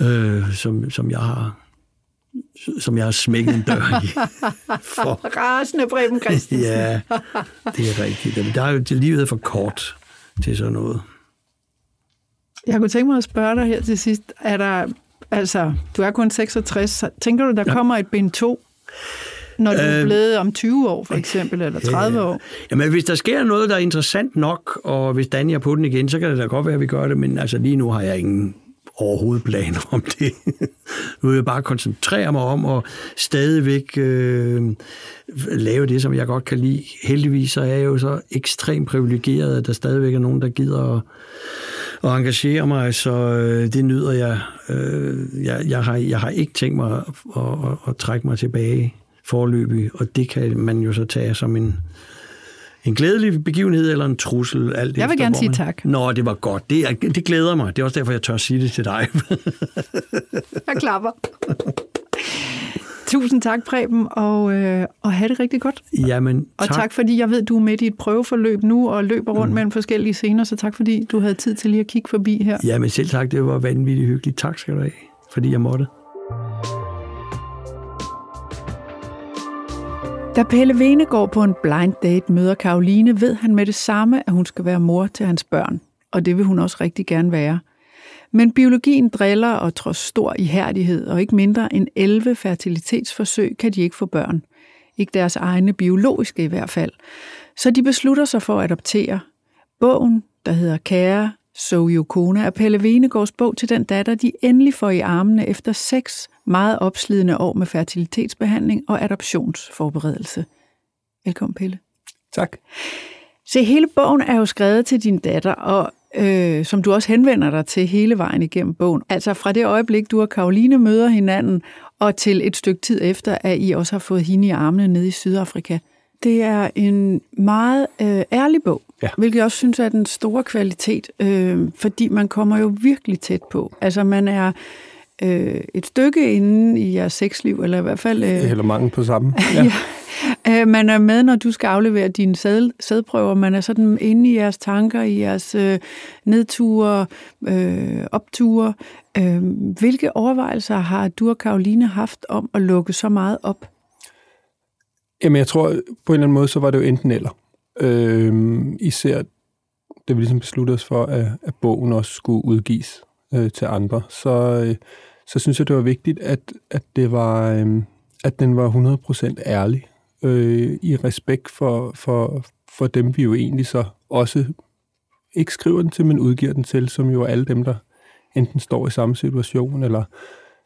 S2: øh, som, som jeg har som jeg har smækket en dør i.
S1: For... [LAUGHS] Rasende Preben Christensen.
S2: ja, det er rigtigt. Der er jo det livet for kort til sådan noget.
S1: Jeg kunne tænke mig at spørge dig her til sidst. Er der, altså, du er kun 66. Tænker du, der ja. kommer et bind 2? Når du er øh, blevet om 20 år, for eksempel, eller 30 år?
S2: Jamen, hvis der sker noget, der er interessant nok, og hvis Daniel er på den igen, så kan det da godt være, at vi gør det, men altså lige nu har jeg ingen overhovedet planer om det. nu vil jeg bare koncentrere mig om at stadigvæk øh, lave det, som jeg godt kan lide. Heldigvis så er jeg jo så ekstremt privilegeret, at der stadigvæk er nogen, der gider at, at engagere mig, så øh, det nyder jeg. Øh, jeg, jeg, har, jeg har ikke tænkt mig at, at, at, at trække mig tilbage forløbig, og det kan man jo så tage som en, en glædelig begivenhed eller en trussel. Alt
S1: jeg vil efter, gerne sige tak.
S2: Nå, det var godt. Det, er, det glæder mig. Det er også derfor, jeg tør sige det til dig. [LAUGHS]
S1: jeg klapper. Tusind tak, Preben, og, øh, og have det rigtig godt.
S2: Jamen,
S1: tak. Og tak, fordi jeg ved, du er midt i et prøveforløb nu og løber rundt mm. mellem forskellige scener, så tak, fordi du havde tid til lige at kigge forbi her.
S2: Jamen selv tak, det var vanvittigt hyggeligt. Tak skal du have, fordi jeg måtte.
S1: Da Pelle Venegård på en blind date møder Karoline, ved han med det samme, at hun skal være mor til hans børn. Og det vil hun også rigtig gerne være. Men biologien driller, og trods stor ihærdighed og ikke mindre end 11 fertilitetsforsøg, kan de ikke få børn. Ikke deres egne biologiske i hvert fald. Så de beslutter sig for at adoptere. Bogen, der hedder Kære So Kona, er Pelle Venegårds bog til den datter, de endelig får i armene efter seks meget opslidende år med fertilitetsbehandling og adoptionsforberedelse. Velkommen, Pelle.
S4: Tak.
S1: Se, hele bogen er jo skrevet til din datter, og øh, som du også henvender dig til hele vejen igennem bogen. Altså fra det øjeblik, du og Karoline møder hinanden, og til et stykke tid efter, at I også har fået hende i armene nede i Sydafrika. Det er en meget øh, ærlig bog, ja. hvilket jeg også synes er den store kvalitet, øh, fordi man kommer jo virkelig tæt på. Altså man er øh, et stykke inde i jeres sexliv, eller i hvert fald... Øh,
S4: eller mange på sammen. Ja. [LAUGHS]
S1: ja. Øh, man er med, når du skal aflevere dine sæd, sædprøver. Man er sådan inde i jeres tanker, i jeres øh, nedture, øh, opture. Øh, hvilke overvejelser har du og Karoline haft om at lukke så meget op?
S4: Jamen, jeg tror, på en eller anden måde, så var det jo enten eller. Øh, især, da vi ligesom besluttede os for, at, at bogen også skulle udgives øh, til andre, så, øh, så synes jeg, det var vigtigt, at, at, det var, øh, at den var 100% ærlig, øh, i respekt for, for, for dem, vi jo egentlig så også ikke skriver den til, men udgiver den til, som jo er alle dem, der enten står i samme situation, eller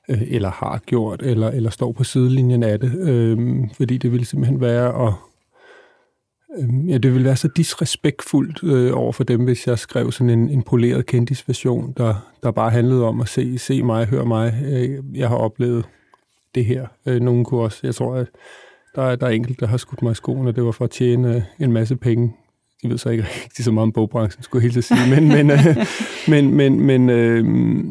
S4: øh, eller har gjort, eller, eller står på sidelinjen af det, øh, fordi det ville simpelthen være at ja, det ville være så disrespektfuldt øh, over for dem, hvis jeg skrev sådan en, en poleret kendisversion, der, der bare handlede om at se, se mig, høre mig. Øh, jeg har oplevet det her. Øh, nogen kunne også, jeg tror, at der, er, der er enkelt, der har skudt mig i skoen, og det var for at tjene øh, en masse penge. De ved så ikke [LAUGHS] rigtig så meget om bogbranchen, skulle jeg helt sige, men, men, øh, [LAUGHS] men, men, men øh,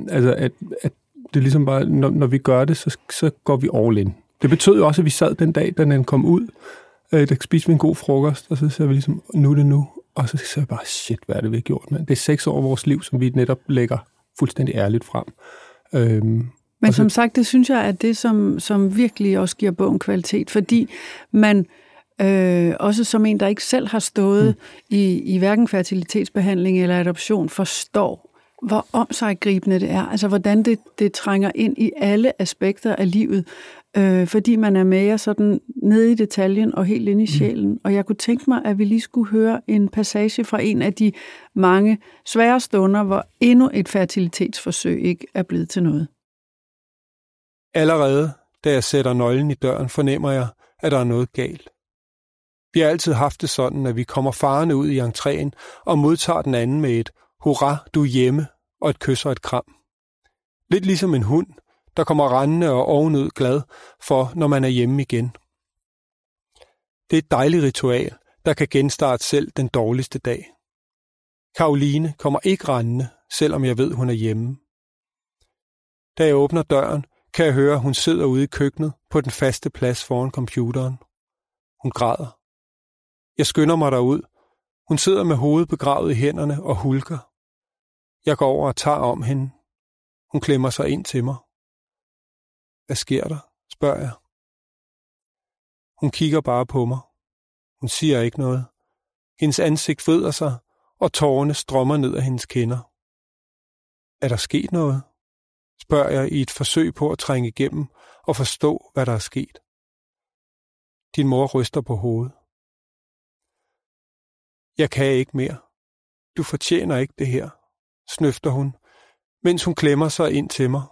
S4: altså, at, at det er ligesom bare, når, når vi gør det, så, så går vi all in. Det betød jo også, at vi sad den dag, da den kom ud, øh, der spiste vi en god frokost, og så sagde vi ligesom, nu er det nu. Og så sagde vi bare, shit, hvad er det, vi har gjort, man? Det er seks år af vores liv, som vi netop lægger fuldstændig ærligt frem. Øhm,
S1: Men som sagt, det synes jeg er det, som, som virkelig også giver bogen kvalitet, fordi man øh, også som en, der ikke selv har stået mm. i, i hverken fertilitetsbehandling eller adoption, forstår, hvor omsaggribende det er. Altså, hvordan det, det trænger ind i alle aspekter af livet, øh, fordi man er mere sådan nede i detaljen og helt inde i mm. sjælen. Mm. Og jeg kunne tænke mig, at vi lige skulle høre en passage fra en af de mange svære stunder, hvor endnu et fertilitetsforsøg ikke er blevet til noget.
S5: Allerede da jeg sætter nøglen i døren, fornemmer jeg, at der er noget galt. Vi har altid haft det sådan, at vi kommer farende ud i entréen og modtager den anden med et hurra, du er hjemme og et kys og et kram. Lidt ligesom en hund, der kommer rendende og ovenud glad for, når man er hjemme igen. Det er et dejligt ritual, der kan genstarte selv den dårligste dag. Karoline kommer ikke rendende, selvom jeg ved, hun er hjemme. Da jeg åbner døren, kan jeg høre, at hun sidder ude i køkkenet på den faste plads foran computeren. Hun græder. Jeg skynder mig derud. Hun sidder med hovedet begravet i hænderne og hulker. Jeg går over og tager om hende. Hun klemmer sig ind til mig. Hvad sker der? spørger jeg. Hun kigger bare på mig. Hun siger ikke noget. Hendes ansigt vrider sig, og tårerne strømmer ned af hendes kinder. Er der sket noget? spørger jeg i et forsøg på at trænge igennem og forstå, hvad der er sket. Din mor ryster på hovedet. Jeg kan ikke mere. Du fortjener ikke det her, snøfter hun, mens hun klemmer sig ind til mig.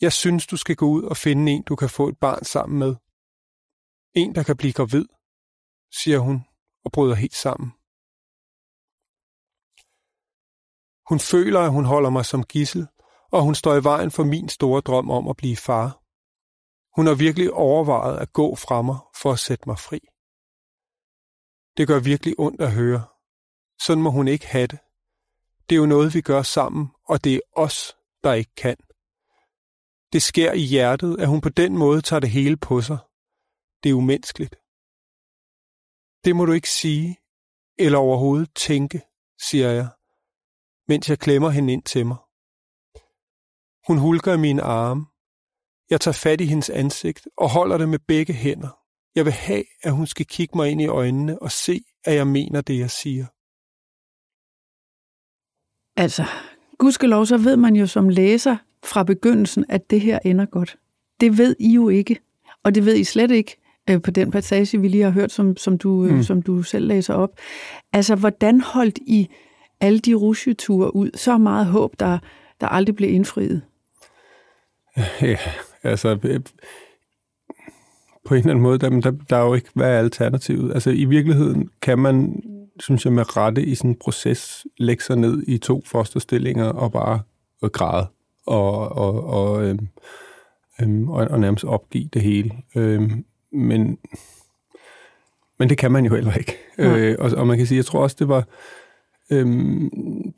S5: Jeg synes, du skal gå ud og finde en, du kan få et barn sammen med. En, der kan blive gravid, siger hun og bryder helt sammen. Hun føler, at hun holder mig som gissel, og hun står i vejen for min store drøm om at blive far. Hun har virkelig overvejet at gå fra mig for at sætte mig fri. Det gør virkelig ondt at høre. Sådan må hun ikke have det. Det er jo noget, vi gør sammen, og det er os, der ikke kan. Det sker i hjertet, at hun på den måde tager det hele på sig. Det er umenneskeligt. Det må du ikke sige, eller overhovedet tænke, siger jeg, mens jeg klemmer hende ind til mig. Hun hulker i mine arme. Jeg tager fat i hendes ansigt og holder det med begge hænder. Jeg vil have, at hun skal kigge mig ind i øjnene og se, at jeg mener det, jeg siger.
S1: Altså, gudskelov, så ved man jo som læser fra begyndelsen, at det her ender godt. Det ved I jo ikke, og det ved I slet ikke øh, på den passage, vi lige har hørt, som, som, du, øh, mm. som du selv læser op. Altså, hvordan holdt I alle de rusjeture ud? Så meget håb, der, der aldrig blev indfriet.
S4: Ja, altså øh, på en eller anden måde, der, der, der er jo ikke, hvad er alternativet? Altså i virkeligheden kan man, synes jeg, med rette i sådan en proces lægge sig ned i to fosterstillinger og bare og græde og, og, og, øhm, øhm, og, og nærmest opgive det hele. Øhm, men, men det kan man jo heller ikke. Ja. Øh, og, og man kan sige, jeg tror også, det var øhm,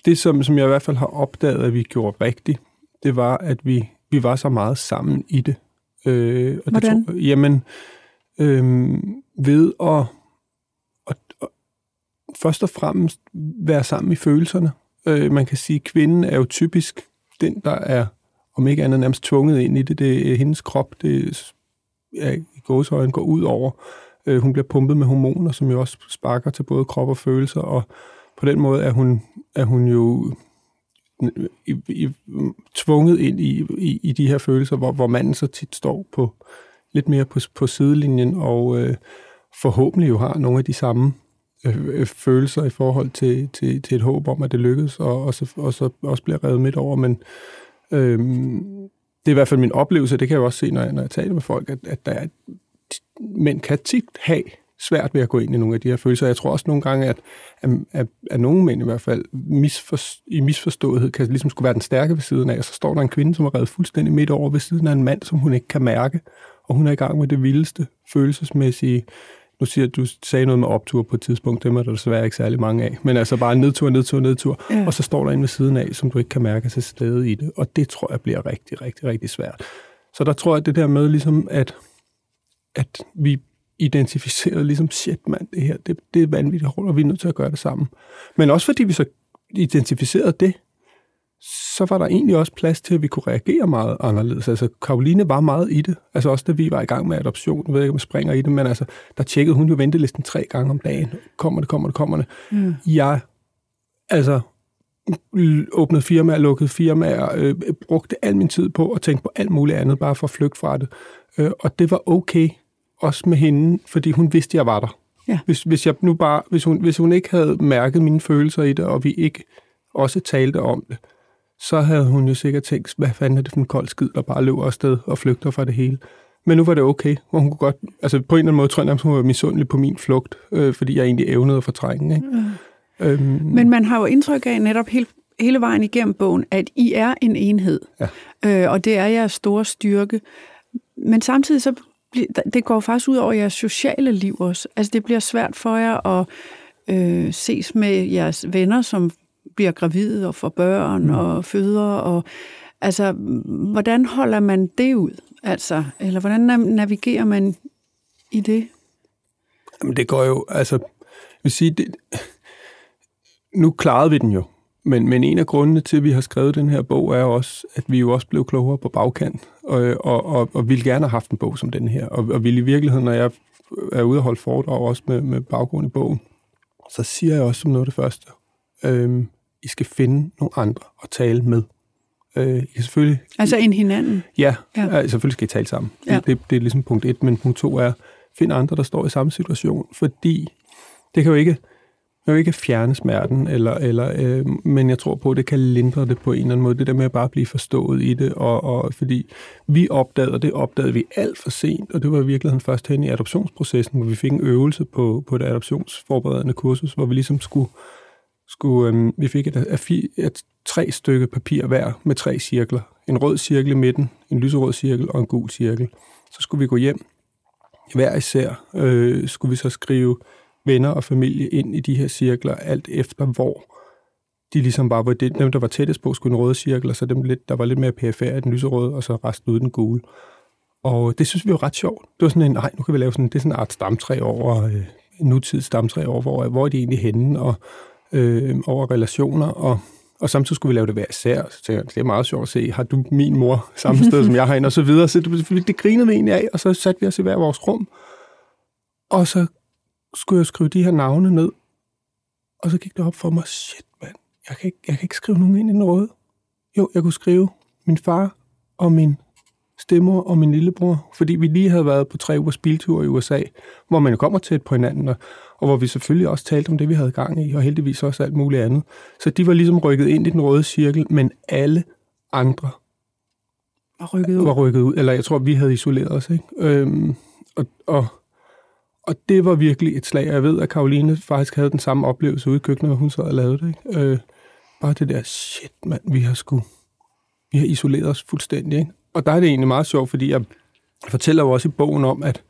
S4: det, som, som jeg i hvert fald har opdaget, at vi gjorde rigtigt, det var, at vi vi var så meget sammen i det.
S1: Øh, og Hvordan? Det tror,
S4: jamen, øh, ved at, at, at først og fremmest være sammen i følelserne. Øh, man kan sige, at kvinden er jo typisk den, der er, om ikke andet, nærmest tvunget ind i det. Det er øh, hendes krop, det er, i gåsøjne går ud over. Øh, hun bliver pumpet med hormoner, som jo også sparker til både krop og følelser, og på den måde er hun, er hun jo i, i, tvunget ind i, i, i de her følelser, hvor, hvor manden så tit står på lidt mere på, på sidelinjen og øh, forhåbentlig jo har nogle af de samme øh, følelser i forhold til, til, til et håb om, at det lykkes, og, og, så, og så også bliver revet midt over. Men øh, det er i hvert fald min oplevelse, det kan jeg også se, når jeg, når jeg taler med folk, at, at der er, mænd kan tit have svært ved at gå ind i nogle af de her følelser. Jeg tror også nogle gange, at, at, at, at nogle mænd i hvert fald misfor, i misforståethed kan ligesom skulle være den stærke ved siden af, og så står der en kvinde, som er reddet fuldstændig midt over ved siden af en mand, som hun ikke kan mærke, og hun er i gang med det vildeste følelsesmæssige nu siger du sagde noget med optur på et tidspunkt, det er der desværre ikke særlig mange af, men altså bare nedtur, nedtur, nedtur, ja. og så står der en ved siden af, som du ikke kan mærke sig stede i det, og det tror jeg bliver rigtig, rigtig, rigtig svært. Så der tror jeg, det der med ligesom, at, at vi identificeret ligesom, shit mand, det her, det, det er vanvittigt hårdt, og vi er nødt til at gøre det sammen. Men også fordi vi så identificerede det, så var der egentlig også plads til, at vi kunne reagere meget anderledes. Altså, Karoline var meget i det. Altså også da vi var i gang med adoption. Jeg ved ikke, om jeg springer i det, men altså, der tjekkede hun jo ventelisten tre gange om dagen. Kommer det, kommer det, kommer det. Mm. Jeg, altså, åbnede firmaer, lukkede firmaer, øh, brugte al min tid på at tænke på alt muligt andet, bare for at flygte fra det. Øh, og det var okay, også med hende, fordi hun vidste, at jeg var der. Ja. Hvis, hvis, jeg nu bare, hvis, hun, hvis hun ikke havde mærket mine følelser i det, og vi ikke også talte om det, så havde hun jo sikkert tænkt, hvad fanden er det for en kold skid, der bare løber afsted og flygter fra det hele. Men nu var det okay, og hun kunne godt, altså på en eller anden måde tror jeg, at hun var misundelig på min flugt, øh, fordi jeg egentlig evnede at fortrænge. Ikke? Mm.
S1: Øhm, Men man har jo indtryk af netop hele, hele vejen igennem bogen, at I er en enhed, ja. øh, og det er jeres store styrke. Men samtidig så det går faktisk ud over jeres sociale liv også. Altså det bliver svært for jer at øh, ses med jeres venner, som bliver gravide og får børn mm. og føder. Og, altså, hvordan holder man det ud? Altså, eller hvordan navigerer man i det?
S4: Jamen, det går jo, altså, jeg vil sige, det, nu klarede vi den jo. Men, men en af grundene til, at vi har skrevet den her bog, er også, at vi jo også blev klogere på bagkant, og, og, og, og ville gerne have haft en bog som den her. Og, og ville i virkeligheden, når jeg er ude og holde foredrag også med, med baggrund i bogen, så siger jeg også som noget af det første, øhm, I skal finde nogle andre at tale med. Øh, I kan selvfølgelig...
S1: Altså en hinanden?
S4: Ja, ja. selvfølgelig skal I tale sammen. Ja. Det, det, det er ligesom punkt et, men punkt to er, find andre, der står i samme situation, fordi det kan jo ikke kan jo ikke fjerne smerten, eller, eller, øh, men jeg tror på, at det kan lindre det på en eller anden måde. Det der med at bare blive forstået i det, og, og fordi vi opdagede, og det opdagede vi alt for sent, og det var i virkeligheden først hen i adoptionsprocessen, hvor vi fik en øvelse på, på det adoptionsforberedende kursus, hvor vi ligesom skulle, skulle øh, vi fik et, et, et, tre stykke papir hver med tre cirkler. En rød cirkel i midten, en lyserød cirkel og en gul cirkel. Så skulle vi gå hjem. Hver især øh, skulle vi så skrive venner og familie ind i de her cirkler, alt efter hvor de ligesom bare hvor det, dem, der var tættest på, skulle en røde cirkel, og så dem, lidt, der var lidt mere PFR i den lyserøde, og så resten ud den gule. Og det synes vi var ret sjovt. Det var sådan en, nej, nu kan vi lave sådan, det er sådan en art stamtræ over, øh, en nutids stamtræ over, hvor, hvor er de egentlig henne, og øh, over relationer, og, og samtidig skulle vi lave det hver især. Så tænkte jeg, det er meget sjovt at se, har du min mor [LAUGHS] samme sted, som jeg har hende, og så videre. Så det, det grinede vi egentlig af, og så satte vi os i hver vores rum, og så skulle jeg skrive de her navne ned, og så gik det op for mig, shit mand, jeg kan ikke, jeg kan ikke skrive nogen ind i noget. Jo, jeg kunne skrive min far og min stemmer og min lillebror, fordi vi lige havde været på tre ugers biltur i USA, hvor man kommer tæt på hinanden, og, og hvor vi selvfølgelig også talte om det, vi havde gang i, og heldigvis også alt muligt andet. Så de var ligesom rykket ind i den røde cirkel, men alle andre
S1: var rykket ud.
S4: Var rykket ud. Eller jeg tror, vi havde isoleret os. Ikke? Øhm, og, og og det var virkelig et slag. Jeg ved, at Karoline faktisk havde den samme oplevelse ude i køkkenet, hvor hun sad og lavede det. Ikke? Øh, bare det der, shit mand, vi har sgu, vi har isoleret os fuldstændig. Ikke? Og der er det egentlig meget sjovt, fordi jeg fortæller jo også i bogen om, at,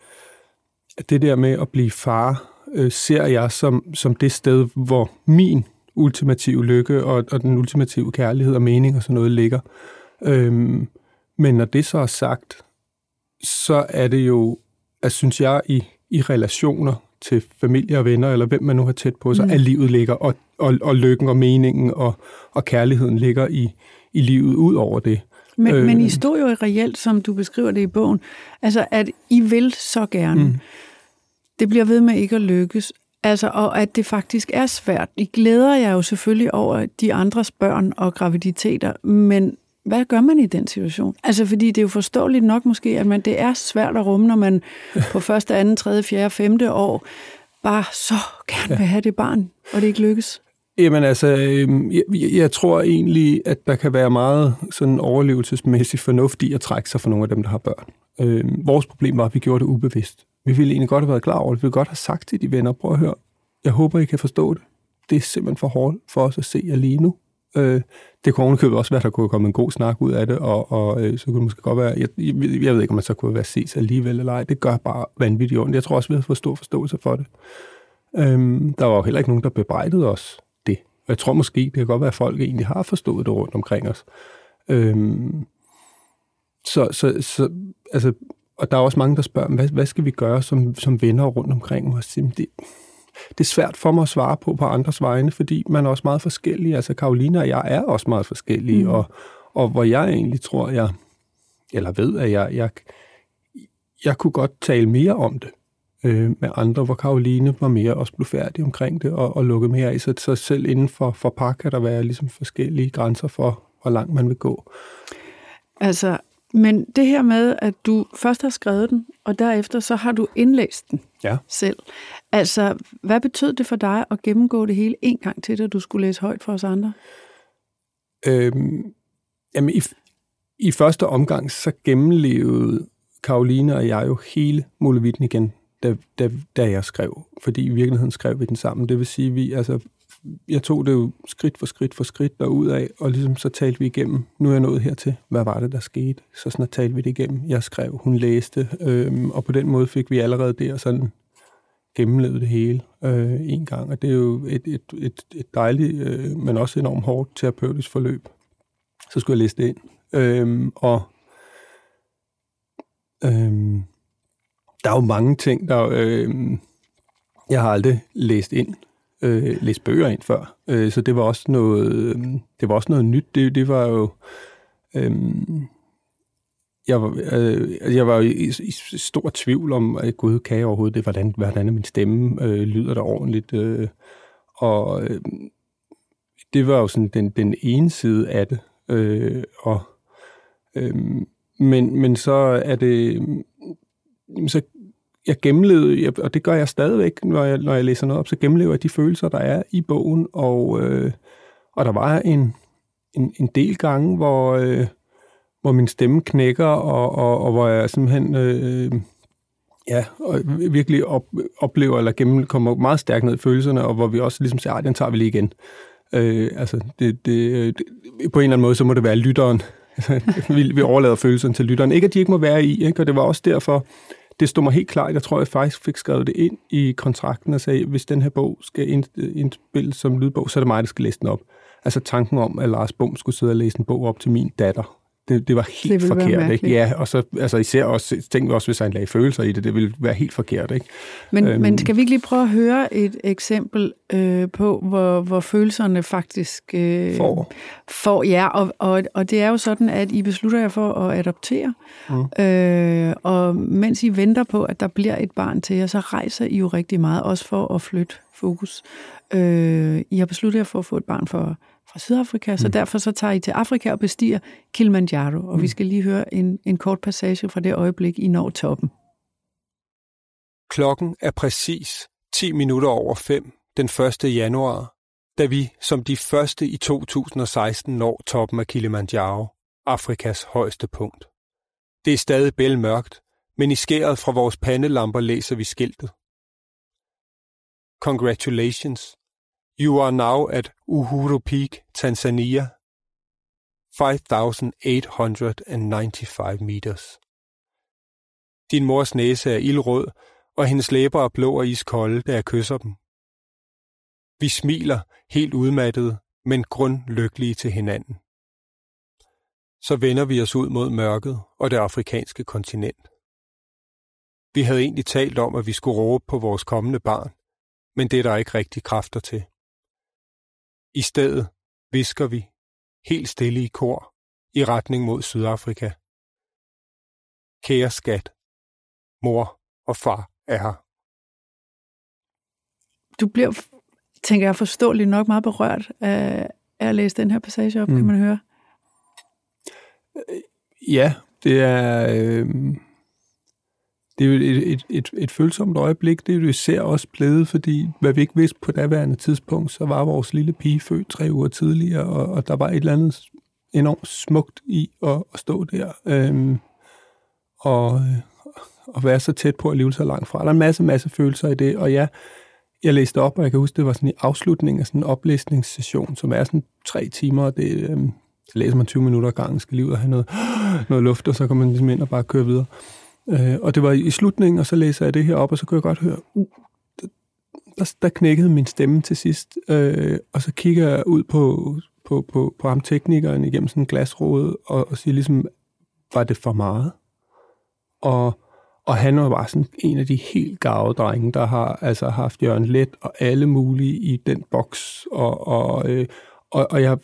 S4: at det der med at blive far, øh, ser jeg som, som det sted, hvor min ultimative lykke og, og den ultimative kærlighed og mening og sådan noget ligger. Øhm, men når det så er sagt, så er det jo, at synes jeg, i i relationer til familie og venner, eller hvem man nu har tæt på sig, mm. at livet ligger, og, og, og lykken og meningen og, og kærligheden ligger i, i livet ud over det.
S1: Men, øh, men I stod jo reelt, som du beskriver det i bogen, altså at I vil så gerne. Mm. Det bliver ved med ikke at lykkes. Altså, og at det faktisk er svært. I glæder jer jo selvfølgelig over de andres børn og graviditeter, men hvad gør man i den situation? Altså, fordi det er jo forståeligt nok måske, at man, det er svært at rumme, når man på [LAUGHS] første, anden, tredje, fjerde, femte år bare så gerne vil have det barn, og det ikke lykkes.
S4: Jamen altså, øhm, jeg, jeg tror egentlig, at der kan være meget sådan overlevelsesmæssig fornuft i at trække sig for nogle af dem, der har børn. Øhm, vores problem var, at vi gjorde det ubevidst. Vi ville egentlig godt have været klar over det. Vi ville godt have sagt til de venner, prøv at høre, jeg håber, I kan forstå det. Det er simpelthen for hårdt for os at se jer lige nu. Øh, det kunne ovenikøbet også være, der kunne komme en god snak ud af det, og, og øh, så kunne det måske godt være, jeg, jeg ved ikke, om man så kunne være ses alligevel eller ej. Det gør bare vanvittigt ondt. Jeg tror også, vi havde fået stor forståelse for det. Øhm, der var jo heller ikke nogen, der bebrejdede os det. Og jeg tror måske, det kan godt være, at folk egentlig har forstået det rundt omkring os. Øhm, så, så, så, altså, og der er også mange, der spørger, hvad, hvad skal vi gøre som, som venner rundt omkring os? Det, det er svært for mig at svare på på andres vegne, fordi man er også meget forskellig. Altså Karoline og jeg er også meget forskellige, mm. og, og hvor jeg egentlig tror, jeg, eller ved, at jeg, jeg, jeg kunne godt tale mere om det øh, med andre, hvor Karoline var mere også blev færdig omkring det og, og lukket mere af. Så, så selv inden for, for par kan der være ligesom forskellige grænser for, hvor langt man vil gå.
S1: Altså, men det her med, at du først har skrevet den, og derefter så har du indlæst den
S4: ja.
S1: selv. Altså, hvad betød det for dig at gennemgå det hele en gang til, da du skulle læse højt for os andre?
S4: Øhm, jamen, i, i første omgang, så gennemlevede Karoline og jeg jo hele Mulevitten igen, da, da, da jeg skrev. Fordi i virkeligheden skrev vi den sammen. Det vil sige, vi, altså, jeg tog det jo skridt for skridt for skridt af, og ligesom så talte vi igennem, nu er jeg nået hertil, hvad var det, der skete? Så snart talte vi det igennem. Jeg skrev, hun læste, øhm, og på den måde fik vi allerede der sådan gennemlevet det hele øh, en gang, og det er jo et, et, et, et dejligt, øh, men også enormt hårdt terapeutisk forløb. Så skulle jeg læse det ind. Øhm, og øhm, der er jo mange ting, der... Øh, jeg har aldrig læst ind øh, læst bøger ind før. Øh, så det var også noget, øh, det var også noget nyt. Det, det var jo... Øh, jeg var, øh, jeg var i, i stor tvivl om, at gud, kan jeg overhovedet det? Hvordan, hvordan er min stemme? Øh, lyder der ordentligt? Øh, og øh, det var jo sådan den, den ene side af det. Øh, og, øh, men, men så er det... Så jeg gennemlevede, og det gør jeg stadigvæk, når jeg, når jeg læser noget op, så gennemlever jeg de følelser, der er i bogen, og, øh, og der var en, en, en del gange, hvor, øh, hvor min stemme knækker, og, og, og hvor jeg simpelthen øh, ja, og virkelig op, oplever, eller gennem, kommer meget stærkt ned i følelserne, og hvor vi også ligesom siger, den tager vi lige igen. Øh, altså, det, det, øh, det, på en eller anden måde, så må det være lytteren. [LAUGHS] Altså, vi, vi overlader følelserne til lytteren. Ikke, at de ikke må være i, ikke? og det var også derfor, det stod mig helt klart. Jeg tror, jeg faktisk fik skrevet det ind i kontrakten og sagde, hvis den her bog skal indspilles som lydbog, så er det mig, der skal læse den op. Altså tanken om, at Lars Bum skulle sidde og læse en bog op til min datter, det, det var helt det forkert. Ikke? Ja, og så altså især også, tænkte vi også, hvis han lagde følelser i det, det ville være helt forkert. Ikke?
S1: Men, øhm, men skal vi ikke lige prøve at høre et eksempel øh, på, hvor, hvor følelserne faktisk øh,
S4: får?
S1: får ja, og, og, og det er jo sådan, at I beslutter jer for at adoptere, mm. øh, og mens I venter på, at der bliver et barn til jer, så rejser I jo rigtig meget, også for at flytte fokus. Øh, I har besluttet jer for at få et barn for fra Sydafrika, så mm. derfor så tager I til Afrika og bestiger Kilimanjaro, og mm. vi skal lige høre en, en kort passage fra det øjeblik, I når toppen.
S5: Klokken er præcis 10 minutter over 5 den 1. januar, da vi som de første i 2016 når toppen af Kilimanjaro, Afrikas højeste punkt. Det er stadig bælmørkt, men i skæret fra vores pandelamper læser vi skiltet. Congratulations, You are now at Uhuru Peak, Tanzania. 5,895 meters. Din mors næse er ildrød, og hendes læber er blå og iskolde, da jeg kysser dem. Vi smiler, helt udmattede, men grundlykkelige til hinanden. Så vender vi os ud mod mørket og det afrikanske kontinent. Vi havde egentlig talt om, at vi skulle råbe på vores kommende barn, men det er der ikke rigtig kræfter til. I stedet visker vi, helt stille i kor, i retning mod Sydafrika. Kære skat, mor og far er her.
S1: Du bliver, tænker jeg, forståeligt nok meget berørt af, af at læse den her passage op, mm. kan man høre.
S4: Ja, det er... Øh det er jo et, et, et, et følsomt øjeblik. Det er jo især også blevet, fordi hvad vi ikke vidste på daværende tidspunkt, så var vores lille pige født tre uger tidligere, og, og der var et eller andet enormt smukt i at, at stå der øhm, og, øh, og være så tæt på at leve så langt fra. Der er en masse, masse følelser i det, og ja, jeg læste op, og jeg kan huske, det var sådan i afslutningen af sådan en oplæsningssession, som er sådan tre timer, og det øhm, læser man 20 minutter ad gangen, skal lige ud og have noget, [GASPS] noget luft, og så kan man ligesom ind og bare køre videre. Øh, og det var i slutningen, og så læser jeg det her op, og så kunne jeg godt høre, uh, der, der knækkede min stemme til sidst. Øh, og så kigger jeg ud på, på, på, på ham teknikeren igennem sådan en glasråde, og, og siger ligesom, var det for meget? Og, Og han var bare sådan en af de helt gave drenge, der har altså haft Jørgen Let og alle mulige i den boks. Og, og, øh, og, og jeg,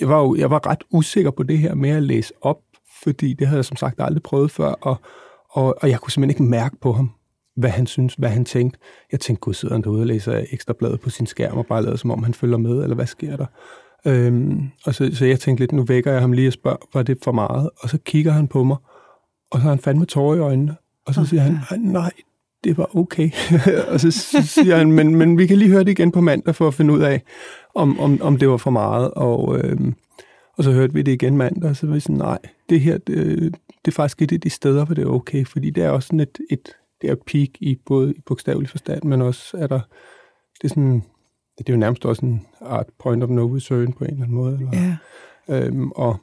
S4: jeg, var jo, jeg var ret usikker på det her med at læse op, fordi det havde jeg som sagt aldrig prøvet før, og, og, og jeg kunne simpelthen ikke mærke på ham, hvad han synes, hvad han tænkte. Jeg tænkte, gud, sidder han derude og læser ekstrabladet på sin skærm og bare lader, som om han følger med, eller hvad sker der? Øhm, og så, så jeg tænkte lidt, nu vækker jeg ham lige og spørger, var det for meget? Og så kigger han på mig, og så har han fandme tårer i øjnene. Og så siger han, nej, det var okay. [LAUGHS] og så siger han, men, men vi kan lige høre det igen på mandag for at finde ud af, om, om, om det var for meget. Og, øhm, og så hørte vi det igen mandag, og så var vi sådan, nej, det her, det, det er faktisk et af de steder, hvor det er okay, fordi det er også sådan et, et det er peak i både i bogstavelig forstand, men også er der, det er sådan, det er jo nærmest også en art point of no return på en eller anden måde. Eller,
S1: ja.
S4: øhm, og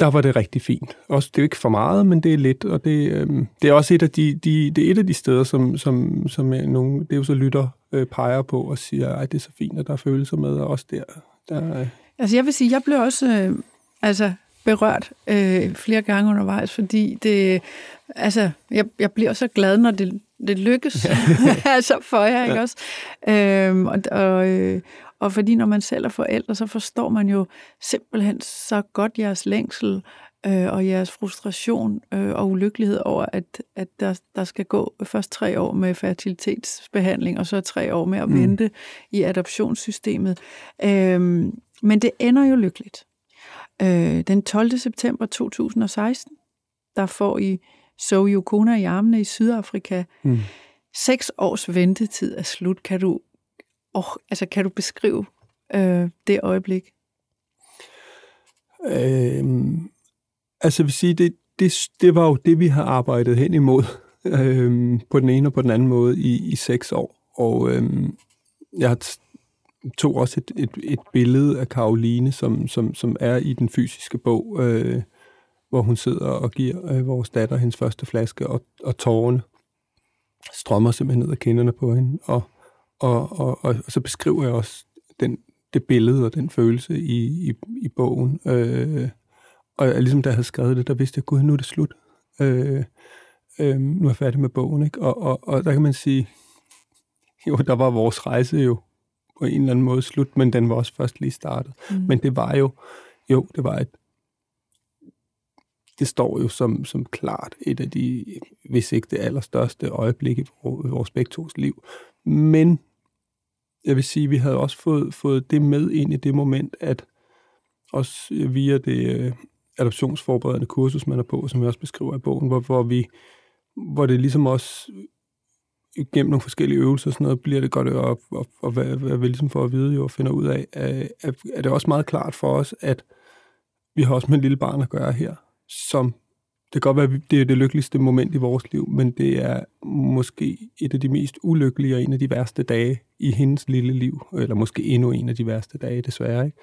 S4: der var det rigtig fint. Også, det er jo ikke for meget, men det er lidt, og det, øhm, det er også et af de, de, det er et af de steder, som, som, som nogen, det er jo så lytter øh, peger på og siger, at det er så fint, at der er følelser med, og også der. der øh.
S1: Altså jeg vil sige, jeg blev også øh, altså, berørt øh, flere gange undervejs, fordi det, altså, jeg, jeg bliver så glad, når det, det lykkes, [LAUGHS] altså for jer, ikke ja. også? Øhm, og, og, øh, og fordi når man selv er forældre, så forstår man jo simpelthen så godt jeres længsel øh, og jeres frustration øh, og ulykkelighed over, at, at der, der skal gå først tre år med fertilitetsbehandling, og så tre år med at mm. vente i adoptionssystemet. Øh, men det ender jo lykkeligt. Øh, den 12. september 2016, der får I så Yukona i armene i Sydafrika. Mm. Seks års ventetid er slut. Kan du, oh, altså, kan du beskrive øh, det øjeblik?
S4: Øhm, altså jeg vil sige, det, det, det var jo det, vi har arbejdet hen imod øhm, på den ene og på den anden måde i, i seks år. Og øhm, jeg har tog også et, et, et billede af Karoline, som, som, som er i den fysiske bog, øh, hvor hun sidder og giver øh, vores datter hendes første flaske, og, og tårerne strømmer simpelthen ned ad kinderne på hende. Og, og, og, og, og så beskriver jeg også den, det billede og den følelse i, i, i bogen. Øh, og ligesom da jeg havde skrevet det, der vidste jeg, gud, nu er det slut. Øh, øh, nu er jeg færdig med bogen. Ikke? Og, og, og der kan man sige, jo, der var vores rejse jo på en eller anden måde slut, men den var også først lige startet. Mm. Men det var jo, jo, det var et, det står jo som, som klart et af de, hvis ikke det allerstørste øjeblik i vores begge tos liv. Men jeg vil sige, vi havde også fået, fået det med ind i det moment, at også via det øh, adoptionsforberedende kursus, man er på, som jeg også beskriver i bogen, hvor, hvor vi hvor det ligesom også gennem nogle forskellige øvelser og sådan noget, bliver det godt at, og, og, og hvad, hvad vi ligesom får at vide jo, og finder ud af, at, er det også meget klart for os, at vi har også med en lille barn at gøre her, som det kan godt være, det er det lykkeligste moment i vores liv, men det er måske et af de mest ulykkelige og en af de værste dage i hendes lille liv, eller måske endnu en af de værste dage, desværre. Ikke?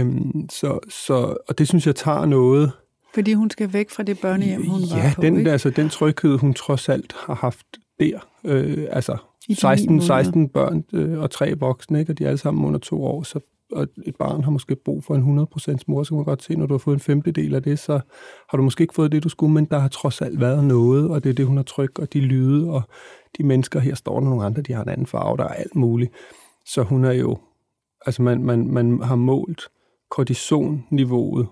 S4: Øhm, så, så, og det synes jeg tager noget...
S1: Fordi hun skal væk fra det børnehjem, hun
S4: ja,
S1: var på,
S4: den,
S1: ikke?
S4: altså den tryghed, hun trods alt har haft der. Øh, altså 16, 16 børn øh, og tre voksne, ikke? og de er alle sammen under to år, så og et barn har måske brug for en 100% mor, så kan man godt se, når du har fået en femtedel af det, så har du måske ikke fået det, du skulle, men der har trods alt været noget, og det er det, hun har tryk, og de lyde, og de mennesker, her står der nogle andre, de har en anden farve, der er alt muligt. Så hun er jo, altså man, man, man har målt kortisonniveauet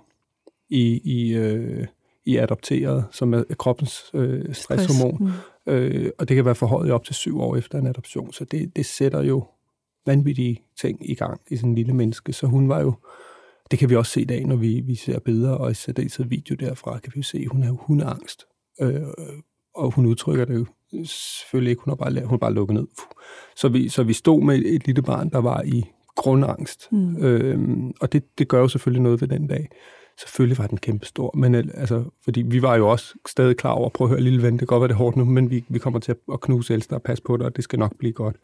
S4: i, i, øh, i adopteret, som er kroppens øh, stresshormon. Stress. Mm. Øh, og det kan være forhøjet op til syv år efter en adoption, så det, det sætter jo vanvittige ting i gang i sådan en lille menneske. Så hun var jo, det kan vi også se i dag, når vi, vi ser billeder, og i særdeleshed video derfra, kan vi jo se, at hun er jo hundeangst. Øh, og hun udtrykker det jo selvfølgelig ikke, hun har bare, hun har bare lukket ned. Så vi, så vi stod med et lille barn, der var i grundangst. Mm. Øhm, og det, det gør jo selvfølgelig noget ved den dag. Selvfølgelig var den kæmpestor, men øh, altså, fordi vi var jo også stadig klar over, prøv at høre, lille ven, det kan godt være det hårdt nu, men vi, vi kommer til at knuse Elster og passe på dig, og det skal nok blive godt.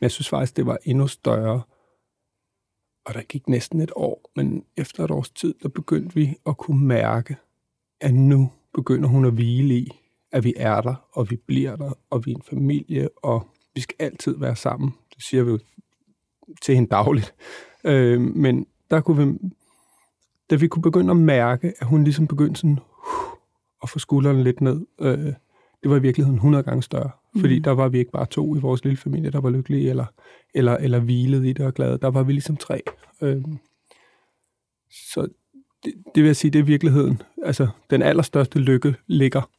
S4: Men jeg synes faktisk, det var endnu større, og der gik næsten et år, men efter et års tid, der begyndte vi at kunne mærke, at nu begynder hun at hvile i, at vi er der, og vi bliver der, og vi er en familie, og vi skal altid være sammen. Det siger vi jo til hende dagligt. Øh, men der kunne vi, da vi kunne begynde at mærke, at hun ligesom begyndte sådan, og få skuldrene lidt ned, øh, det var i virkeligheden 100 gange større. Mm. Fordi der var vi ikke bare to i vores lille familie, der var lykkelige eller, eller, eller hvilet i det og glade. Der var vi ligesom tre. Øh, så det, det vil jeg sige, det er virkeligheden. Altså, den allerstørste lykke ligger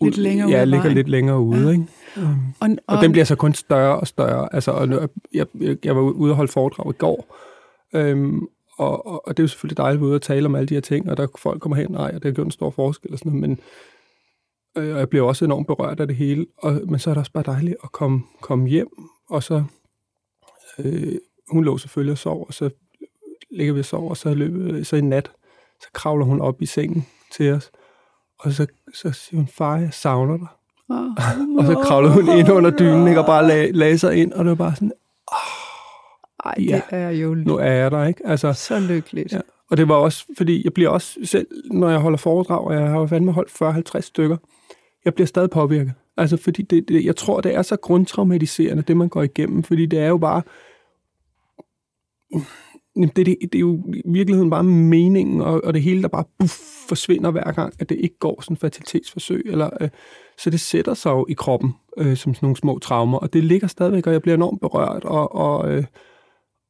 S1: lidt længere
S4: ja, ligger lidt længere ude. Ja. Ikke? Um, og, og, og den bliver så kun større og større. Altså, og jeg, jeg, jeg var ude og holde foredrag i går, øhm, og, og, og det er jo selvfølgelig dejligt at være ude og tale om alle de her ting, og der folk kommer hen, nej, og det har gjort en stor forskel og sådan noget, men øh, og jeg bliver også enormt berørt af det hele, og, men så er det også bare dejligt at komme, komme hjem, og så, øh, hun lå selvfølgelig og sov, og så ligger vi og sover, og så, løber, så i nat, så kravler hun op i sengen til os, og så, så siger hun, far, jeg savner dig. Oh, [LAUGHS] og så kravlede hun ind under dynen, ikke, og bare lag, lagde sig ind, og det var bare sådan,
S1: ej, ja, det er jo
S4: nu er jeg der, ikke? Altså,
S1: så lykkeligt. Ja.
S4: Og det var også, fordi jeg bliver også selv, når jeg holder foredrag, og jeg har jo fandme holdt 40-50 stykker, jeg bliver stadig påvirket. Altså, fordi det, det, jeg tror, det er så grundtraumatiserende, det man går igennem, fordi det er jo bare, det, det, det er jo i virkeligheden bare meningen, og, og det hele, der bare buff, forsvinder hver gang, at det ikke går sådan fertilitetsforsøg. Eller, øh, så det sætter sig jo i kroppen øh, som sådan nogle små traumer, og det ligger stadigvæk, og jeg bliver enormt berørt, og, og, øh,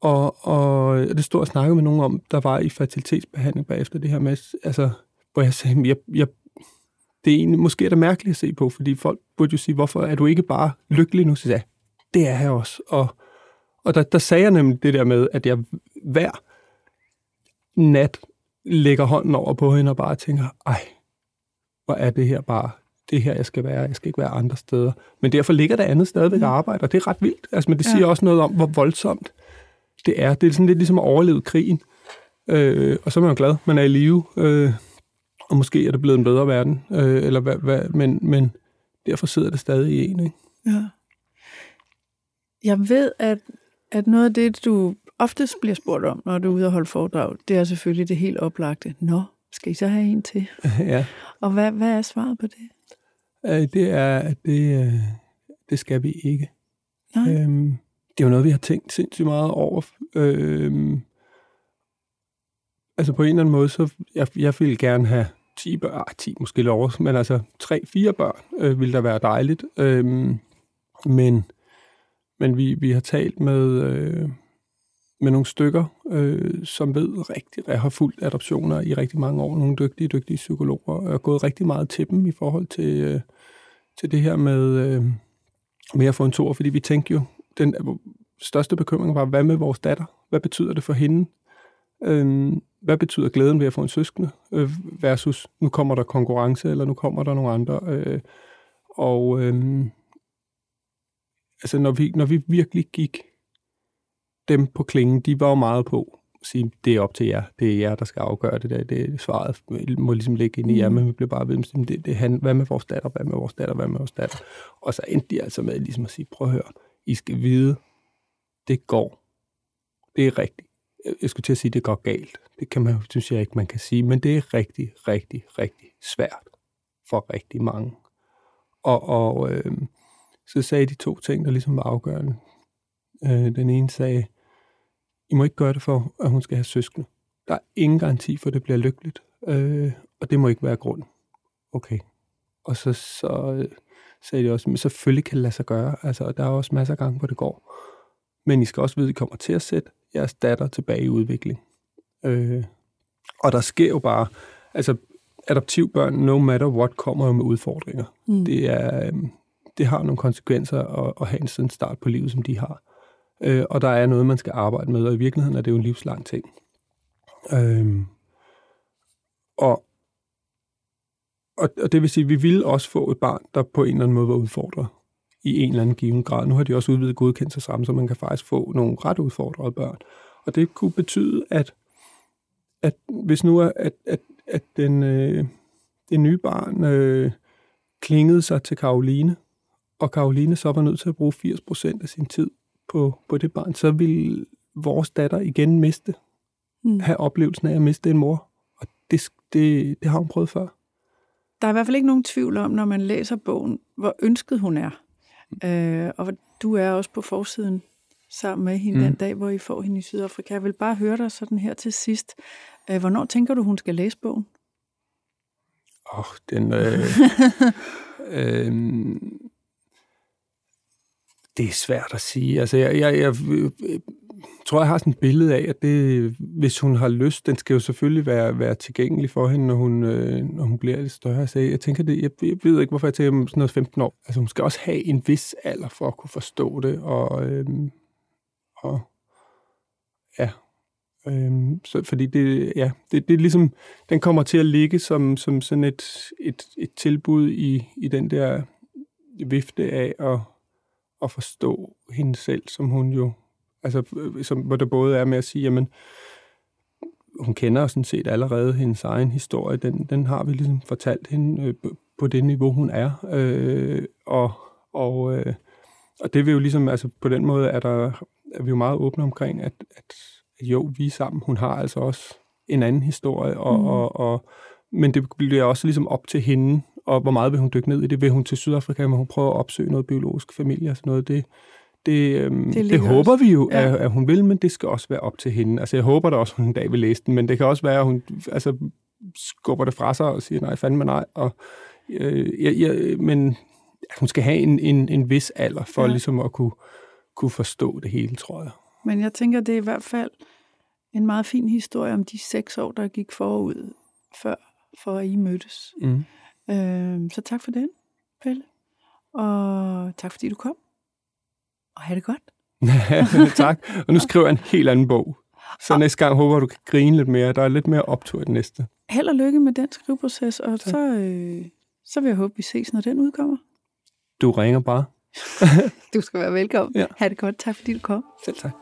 S4: og, og det stod og snakkede med nogen om, der var i fertilitetsbehandling bagefter det her med, altså, hvor jeg sagde, jeg, jeg, det er egentlig, måske er det mærkeligt at se på, fordi folk burde jo sige, hvorfor er du ikke bare lykkelig nu? Så jeg, det er jeg også, og og der, der sagde jeg nemlig det der med, at jeg hver nat lægger hånden over på hende og bare tænker, ej, hvor er det her bare det her, jeg skal være. Jeg skal ikke være andre steder. Men derfor ligger der andet stadigvæk mm. arbejde, og det er ret vildt. Altså, men det siger ja. også noget om, hvor voldsomt det er. Det er sådan lidt ligesom at overleve krigen. Øh, og så er man jo glad, man er i live. Øh, og måske er det blevet en bedre verden. Øh, eller hvad, hvad, men, men derfor sidder det stadig i en. Ikke?
S1: Ja. Jeg ved, at at noget af det, du oftest bliver spurgt om, når du er ude og holde foredrag, det er selvfølgelig det helt oplagte. Nå, skal I så have en til? [LAUGHS]
S4: ja.
S1: Og hvad, hvad er svaret på det?
S4: Øh, det er, at det, øh, det skal vi ikke. Nej. Øhm, det er jo noget, vi har tænkt sindssygt meget over. Øhm, altså på en eller anden måde, så jeg, jeg ville gerne have 10 børn, 10 måske lov, men altså 3-4 børn øh, ville da være dejligt. Øhm, men men vi, vi har talt med, øh, med nogle stykker, øh, som ved rigtig, jeg har fulgt adoptioner i rigtig mange år, nogle dygtige, dygtige psykologer, og har gået rigtig meget til dem i forhold til, øh, til det her med, øh, med at få en tor, fordi vi tænkte jo, den største bekymring var, hvad med vores datter? Hvad betyder det for hende? Øh, hvad betyder glæden ved at få en søskende? Øh, versus, nu kommer der konkurrence, eller nu kommer der nogle andre. Øh, og, øh, altså når vi, når vi virkelig gik dem på klingen, de var jo meget på at sige, det er op til jer, det er jer, der skal afgøre det der, det svaret må ligesom ligge ind i jer, mm. men vi blev bare ved med, det, det han, hvad med vores datter, hvad med vores datter, hvad med vores datter, og så endte de altså med ligesom at sige, prøv at høre, i skal vide, det går, det er rigtigt, jeg skulle til at sige, det går galt, det kan man, synes jeg ikke, man kan sige, men det er rigtig, rigtig, rigtig svært for rigtig mange, og, og øh, så sagde de to ting, der ligesom var afgørende. Øh, den ene sagde, I må ikke gøre det for, at hun skal have søskende. Der er ingen garanti for, at det bliver lykkeligt, øh, og det må ikke være grund. Okay. Og så, så øh, sagde de også, men selvfølgelig kan det lade sig gøre. Altså, der er også masser af gange, hvor det går. Men I skal også vide, at I kommer til at sætte jeres datter tilbage i udvikling. Øh, og der sker jo bare, altså adoptivbørn, no matter what, kommer jo med udfordringer. Mm. Det er, øh, det har nogle konsekvenser at, at have en sådan start på livet, som de har. Øh, og der er noget, man skal arbejde med, og i virkeligheden er det jo en livslang ting. Øh, og, og, og det vil sige, at vi ville også få et barn, der på en eller anden måde var udfordret i en eller anden given grad. Nu har de også udvidet godkendelsesramme, så man kan faktisk få nogle ret udfordrede børn. Og det kunne betyde, at, at hvis nu er, at, at, at den, øh, det nye barn øh, klingede sig til Karoline, og Karoline så var nødt til at bruge 80% af sin tid på, på det barn, så ville vores datter igen miste, mm. have oplevelsen af at miste en mor. Og det, det, det har hun prøvet før.
S1: Der er i hvert fald ikke nogen tvivl om, når man læser bogen, hvor ønsket hun er. Øh, og du er også på forsiden sammen med hende mm. den dag, hvor I får hende i Sydafrika. Jeg vil bare høre dig sådan her til sidst. Øh, hvornår tænker du, hun skal læse bogen?
S4: Åh, oh, den... Øh, [LAUGHS] øh, det er svært at sige. Altså, jeg, jeg, jeg tror, jeg har sådan et billede af, at det, hvis hun har lyst, den skal jo selvfølgelig være, være tilgængelig for hende, når hun, øh, når hun bliver lidt større. Så jeg tænker det, jeg, jeg ved ikke, hvorfor jeg tænker om sådan noget 15 år. Altså, hun skal også have en vis alder for at kunne forstå det, og, øh, og ja, Øhm, så, fordi det, ja, det, det er ligesom, den kommer til at ligge som, som sådan et, et, et tilbud i, i den der vifte af at, at forstå hende selv, som hun jo, altså, som, hvor der både er med at sige, jamen, hun kender sådan set allerede hendes egen historie, den, den har vi ligesom fortalt hende øh, på det niveau, hun er, øh, og, og, øh, og det vil jo ligesom, altså på den måde er der, er vi jo meget åbne omkring, at, at jo, vi er sammen. Hun har altså også en anden historie, og, mm. og, og, men det bliver også ligesom op til hende, og hvor meget vil hun dykke ned i det? Vil hun til Sydafrika, men hun prøver at opsøge noget biologisk familie og sådan noget? Det, det, øhm, det, det håber også. vi jo, ja. at, at hun vil, men det skal også være op til hende. Altså, jeg håber da også, at hun en dag vil læse den, men det kan også være, at hun altså, skubber det fra sig og siger, nej, fandme nej. Og, øh, ja, ja, men hun skal have en, en, en vis alder for ja. ligesom at kunne, kunne forstå det hele, tror jeg.
S1: Men jeg tænker, det er i hvert fald en meget fin historie om de seks år, der gik forud, før for at I mødtes. Mm. Øh, så tak for den, Pelle. Og tak fordi du kom. Og have det godt. [LAUGHS]
S4: tak. Og nu skriver jeg en helt anden bog. Så og næste gang håber du kan grine lidt mere. Der er lidt mere optur i den næste.
S1: Held og lykke med den skriveproces, og så, øh, så vil jeg håbe, vi ses, når den udkommer.
S4: Du ringer bare. [LAUGHS]
S1: du skal være velkommen. Ja. Ha' det godt. Tak fordi du kom.
S4: Selv tak.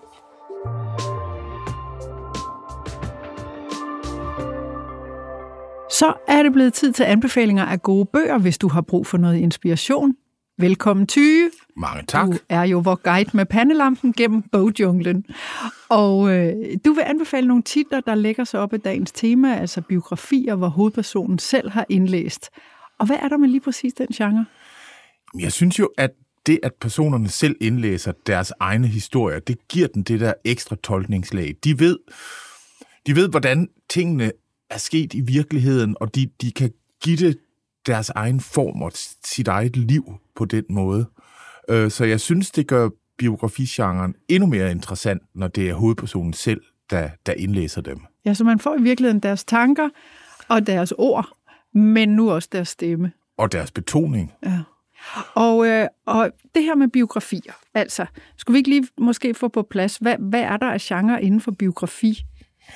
S1: Så er det blevet tid til anbefalinger af gode bøger, hvis du har brug for noget inspiration. Velkommen, Tyge.
S6: Mange tak.
S1: Du er jo vores guide med pandelampen gennem bogjunglen. Og øh, du vil anbefale nogle titler, der lægger sig op af dagens tema, altså biografier, hvor hovedpersonen selv har indlæst. Og hvad er der med lige præcis den genre?
S6: Jeg synes jo, at det, at personerne selv indlæser deres egne historier, det giver den det der ekstra tolkningslag. De ved, de ved, hvordan tingene er sket i virkeligheden, og de, de kan give det deres egen form og sit eget liv på den måde. Øh, så jeg synes, det gør biografigenren endnu mere interessant, når det er hovedpersonen selv, der, der indlæser dem.
S1: Ja, så man får i virkeligheden deres tanker og deres ord, men nu også deres stemme.
S6: Og deres betoning.
S1: Ja. Og, øh, og det her med biografier, altså, skulle vi ikke lige måske få på plads, hvad, hvad er der af genre inden for biografi?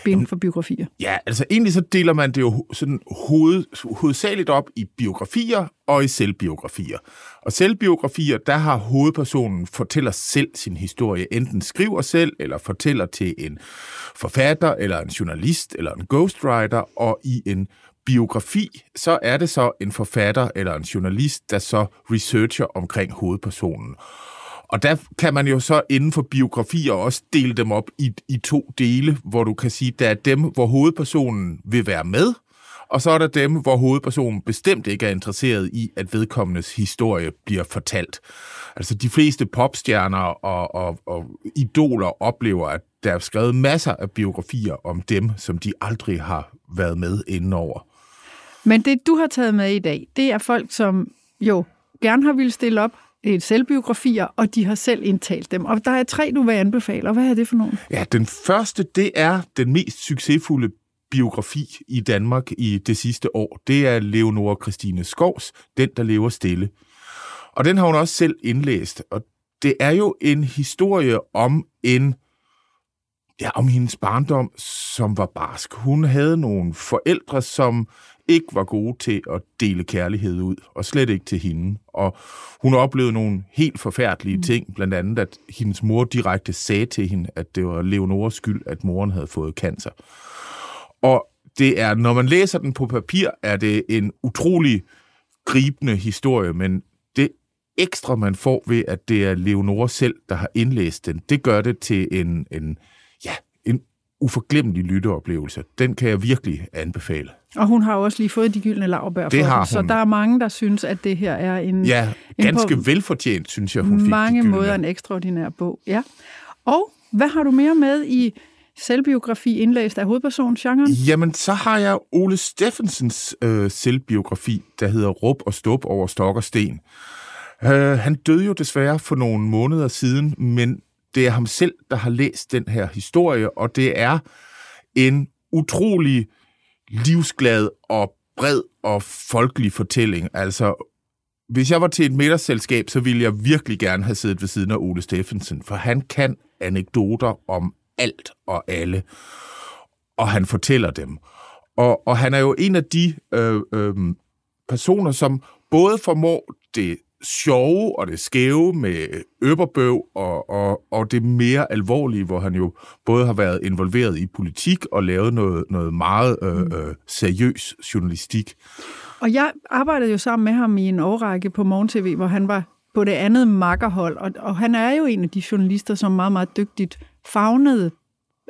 S1: Inden for biografier?
S6: Ja, altså egentlig så deler man det jo sådan hoved, hovedsageligt op i biografier og i selvbiografier. Og selvbiografier, der har hovedpersonen fortæller selv sin historie, enten skriver selv, eller fortæller til en forfatter, eller en journalist, eller en ghostwriter, og i en biografi, så er det så en forfatter eller en journalist, der så researcher omkring hovedpersonen. Og der kan man jo så inden for biografier også dele dem op i, i to dele, hvor du kan sige, der er dem, hvor hovedpersonen vil være med, og så er der dem, hvor hovedpersonen bestemt ikke er interesseret i, at vedkommendes historie bliver fortalt. Altså de fleste popstjerner og, og, og idoler oplever, at der er skrevet masser af biografier om dem, som de aldrig har været med indenover.
S1: Men det, du har taget med i dag, det er folk, som jo gerne har ville stille op, et selvbiografier, og de har selv indtalt dem. Og der er tre, du vil anbefale, og hvad er det for nogen?
S6: Ja, den første, det er den mest succesfulde biografi i Danmark i det sidste år. Det er Leonora Christine Skovs, Den, der lever stille. Og den har hun også selv indlæst, og det er jo en historie om en ja, om hendes barndom, som var barsk. Hun havde nogle forældre, som ikke var gode til at dele kærlighed ud, og slet ikke til hende. Og hun oplevede nogle helt forfærdelige mm. ting, blandt andet, at hendes mor direkte sagde til hende, at det var Leonoras skyld, at moren havde fået cancer. Og det er, når man læser den på papir, er det en utrolig gribende historie, men det ekstra, man får ved, at det er Leonora selv, der har indlæst den, det gør det til en, en uforglemmelig lytteoplevelse. Den kan jeg virkelig anbefale.
S1: Og hun har også lige fået de gyldne det for har hun. så der er mange, der synes, at det her er en...
S6: Ja, ganske en på velfortjent, synes jeg, hun
S1: mange
S6: fik
S1: måder en ekstraordinær bog. Ja. Og hvad har du mere med i selvbiografi indlæst af hovedpersongenren?
S6: Jamen, så har jeg Ole Steffensens øh, selvbiografi, der hedder Rup og Stup over stok og sten. Øh, han døde jo desværre for nogle måneder siden, men det er ham selv, der har læst den her historie, og det er en utrolig livsglad og bred og folkelig fortælling. Altså, hvis jeg var til et middagsselskab, så ville jeg virkelig gerne have siddet ved siden af Ole Steffensen, for han kan anekdoter om alt og alle, og han fortæller dem. Og, og han er jo en af de øh, øh, personer, som både formår det sjove og det skæve med øberbøv og, og, og det mere alvorlige, hvor han jo både har været involveret i politik og lavet noget, noget meget øh, mm. øh, seriøs journalistik.
S1: Og jeg arbejdede jo sammen med ham i en årrække på Morgen TV, hvor han var på det andet makkerhold, og, og han er jo en af de journalister, som meget, meget dygtigt fagnede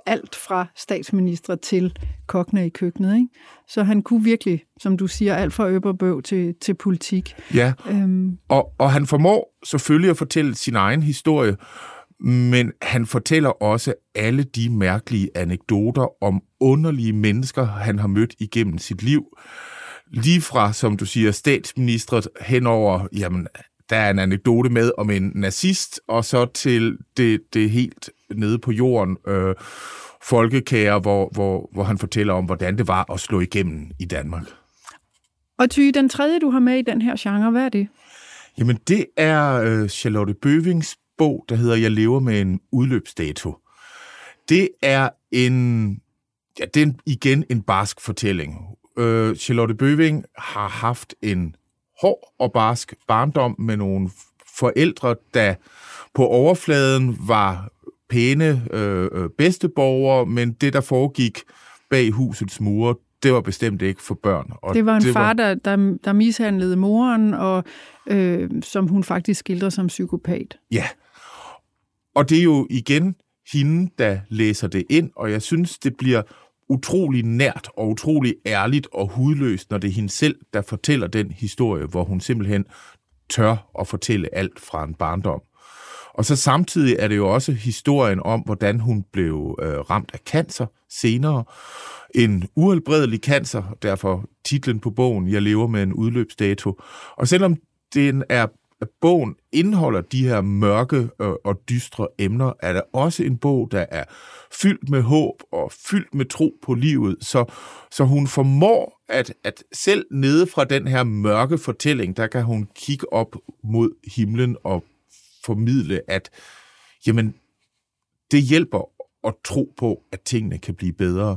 S1: alt fra statsminister til kokkene i køkkenet. Ikke? Så han kunne virkelig, som du siger, alt fra øberbøv til, til politik.
S6: Ja, øhm. og, og han formår selvfølgelig at fortælle sin egen historie, men han fortæller også alle de mærkelige anekdoter om underlige mennesker, han har mødt igennem sit liv. Lige fra, som du siger, statsministret henover, jamen, der er en anekdote med om en nazist, og så til det, det helt nede på jorden, øh, folkekære, hvor, hvor, hvor han fortæller om, hvordan det var at slå igennem i Danmark.
S1: Og Ty, den tredje, du har med i den her genre, hvad er det?
S6: Jamen, det er øh, Charlotte Bøvings bog, der hedder Jeg lever med en udløbsdato. Det er en, ja, det er igen en barsk fortælling. Øh, Charlotte Bøving har haft en hård og barsk barndom med nogle forældre, der på overfladen var pæne øh, øh, bedsteborgere, men det, der foregik bag husets mure, det var bestemt ikke for børn.
S1: Og det var en det far, var... Der, der, der mishandlede moren, og øh, som hun faktisk skildrer som psykopat.
S6: Ja, og det er jo igen hende, der læser det ind, og jeg synes, det bliver utrolig nært og utrolig ærligt og hudløst, når det er hende selv, der fortæller den historie, hvor hun simpelthen tør at fortælle alt fra en barndom. Og så samtidig er det jo også historien om, hvordan hun blev øh, ramt af cancer senere. En uhelbredelig cancer, derfor titlen på bogen, Jeg lever med en udløbsdato. Og selvom den er at bogen indeholder de her mørke øh, og dystre emner, er der også en bog, der er fyldt med håb og fyldt med tro på livet, så, så hun formår at, at selv nede fra den her mørke fortælling, der kan hun kigge op mod himlen og formidle, at jamen, det hjælper at tro på, at tingene kan blive bedre.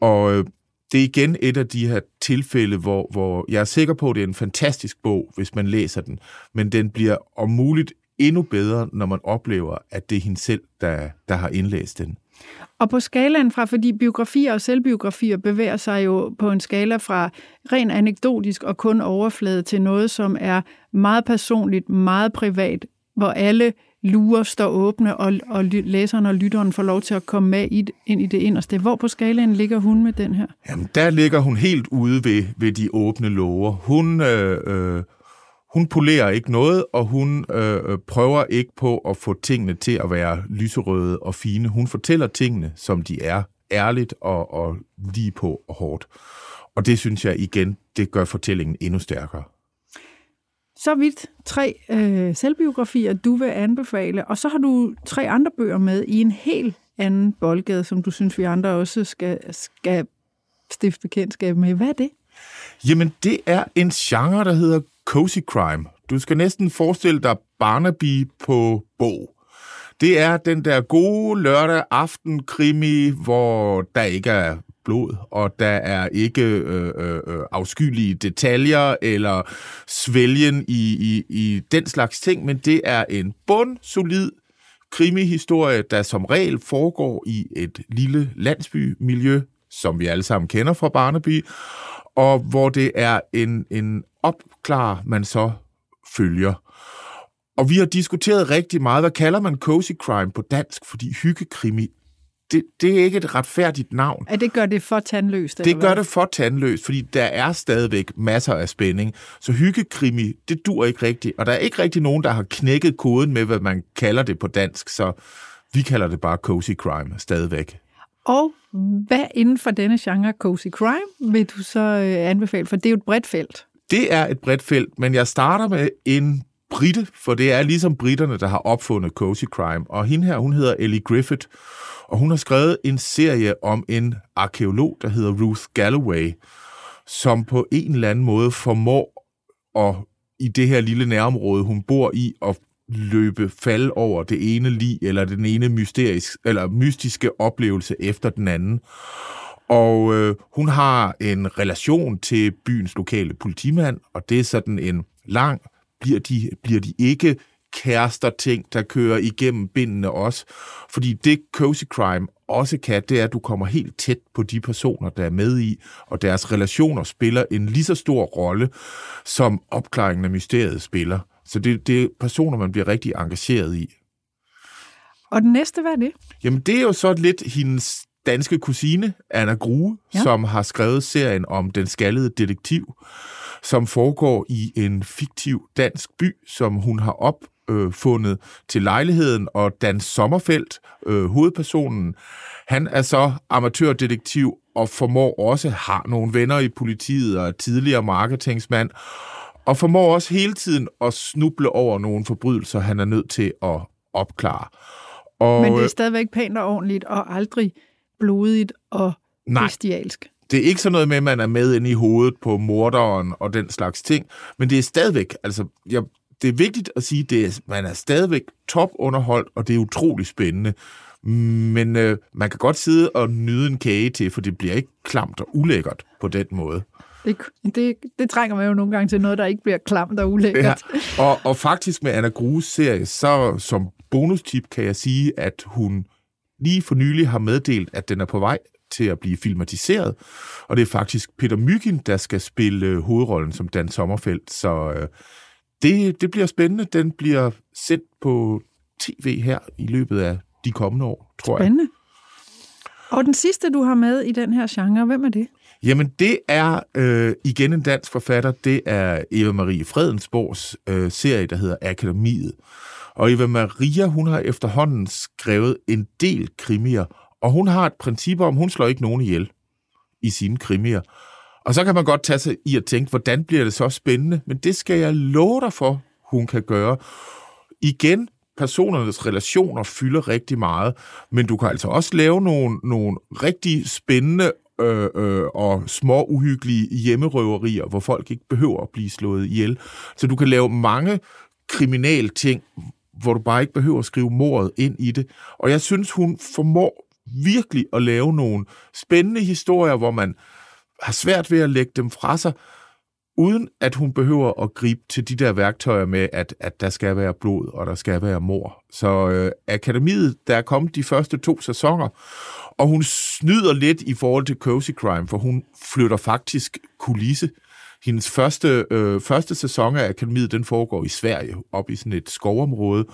S6: Og øh, det er igen et af de her tilfælde, hvor, hvor jeg er sikker på, at det er en fantastisk bog, hvis man læser den, men den bliver om muligt endnu bedre, når man oplever, at det er hende selv, der, der har indlæst den.
S1: Og på skalaen fra, fordi biografier og selvbiografier bevæger sig jo på en skala fra ren anekdotisk og kun overflade til noget, som er meget personligt, meget privat, hvor alle lurer står åbne, og, og læseren og lytteren får lov til at komme med i, ind i det inderste. Hvor på skalaen ligger hun med den her?
S6: Jamen, der ligger hun helt ude ved, ved de åbne låger. Hun, øh, øh, hun polerer ikke noget, og hun øh, øh, prøver ikke på at få tingene til at være lyserøde og fine. Hun fortæller tingene, som de er, ærligt og, og lige på og hårdt. Og det synes jeg igen, det gør fortællingen endnu stærkere.
S1: Så vidt tre øh, selvbiografier, du vil anbefale, og så har du tre andre bøger med i en helt anden boldgade, som du synes, vi andre også skal, skal stifte bekendtskab med. Hvad er det?
S6: Jamen, det er en genre, der hedder cozy crime. Du skal næsten forestille dig Barnaby på bog. Det er den der gode lørdag aften krimi, hvor der ikke er blod, og der er ikke øh, øh, øh, afskyelige detaljer eller svælgen i, i, i den slags ting, men det er en bund solid krimihistorie, der som regel foregår i et lille landsbymiljø, som vi alle sammen kender fra Barnaby, og hvor det er en, en opklar, man så følger. Og vi har diskuteret rigtig meget, hvad kalder man cozy crime på dansk, fordi hyggekrimi det, det er ikke et retfærdigt navn.
S1: Ja, det gør det for tandløst?
S6: Det gør det for tandløst, fordi der er stadigvæk masser af spænding. Så hyggekrimi, det dur ikke rigtigt. Og der er ikke rigtig nogen, der har knækket koden med, hvad man kalder det på dansk. Så vi kalder det bare cozy crime stadigvæk.
S1: Og hvad inden for denne genre cozy crime vil du så øh, anbefale? For det er jo et bredt felt.
S6: Det er et bredt felt, men jeg starter med en brite, for det er ligesom britterne, der har opfundet cozy crime. Og hende her, hun hedder Ellie Griffith, og hun har skrevet en serie om en arkeolog, der hedder Ruth Galloway, som på en eller anden måde formår at i det her lille nærområde, hun bor i, at løbe fald over det ene lig, eller den ene mysterisk, eller mystiske oplevelse efter den anden. Og øh, hun har en relation til byens lokale politimand, og det er sådan en lang, bliver de, bliver de ikke kærester ting, der kører igennem bindene også. Fordi det cozy crime også kan, det er, at du kommer helt tæt på de personer, der er med i, og deres relationer spiller en lige så stor rolle, som opklaringen af mysteriet spiller. Så det, det er personer, man bliver rigtig engageret i.
S1: Og den næste, hvad er det?
S6: Jamen, det er jo så lidt hendes danske kusine, Anna Grue, ja. som har skrevet serien om den skaldede detektiv, som foregår i en fiktiv dansk by, som hun har opfundet til lejligheden, og Dan Sommerfelt, øh, hovedpersonen, han er så amatørdetektiv og formår også, har nogle venner i politiet og er tidligere marketingsmand, og formår også hele tiden at snuble over nogle forbrydelser, han er nødt til at opklare.
S1: Og, Men det er øh, stadigvæk pænt og ordentligt, og aldrig blodigt og nej, bestialsk.
S6: Det er ikke sådan noget med, at man er med ind i hovedet på morderen og den slags ting, men det er stadigvæk, altså, jeg, det er vigtigt at sige, at man er stadigvæk topunderholdt, og det er utrolig spændende. Men øh, man kan godt sidde og nyde en kage til, for det bliver ikke klamt og ulækkert på den måde.
S1: Det, det, det trænger man jo nogle gange til noget, der ikke bliver klamt og ulækkert.
S6: Ja. Og, og faktisk med Anna Grues serie, så som bonustip kan jeg sige, at hun lige for nylig har meddelt, at den er på vej til at blive filmatiseret. Og det er faktisk Peter Myggen, der skal spille øh, hovedrollen som Dan Sommerfeldt. Så øh, det, det bliver spændende. Den bliver sendt på tv her i løbet af de kommende år, tror
S1: spændende. jeg. Spændende. Og den sidste, du har med i den her genre, hvem er det?
S6: Jamen, det er øh, igen en dansk forfatter. Det er Eva Marie Fredensborgs øh, serie, der hedder Akademiet. Og Eva Maria, hun har efterhånden skrevet en del krimier, og hun har et princip om, hun slår ikke nogen ihjel i sine krimier. Og så kan man godt tage sig i at tænke, hvordan bliver det så spændende? Men det skal jeg love dig for, hun kan gøre. Igen, personernes relationer fylder rigtig meget, men du kan altså også lave nogle, nogle rigtig spændende øh, øh, og små uhyggelige hjemmerøverier, hvor folk ikke behøver at blive slået ihjel. Så du kan lave mange kriminal ting, hvor du bare ikke behøver at skrive mordet ind i det. Og jeg synes, hun formår virkelig at lave nogle spændende historier, hvor man har svært ved at lægge dem fra sig, uden at hun behøver at gribe til de der værktøjer med, at, at der skal være blod, og der skal være mor. Så øh, Akademiet, der er kommet de første to sæsoner, og hun snyder lidt i forhold til Cozy Crime, for hun flytter faktisk kulisse. Hendes første, øh, første sæson af Akademiet, den foregår i Sverige, op i sådan et skovområde,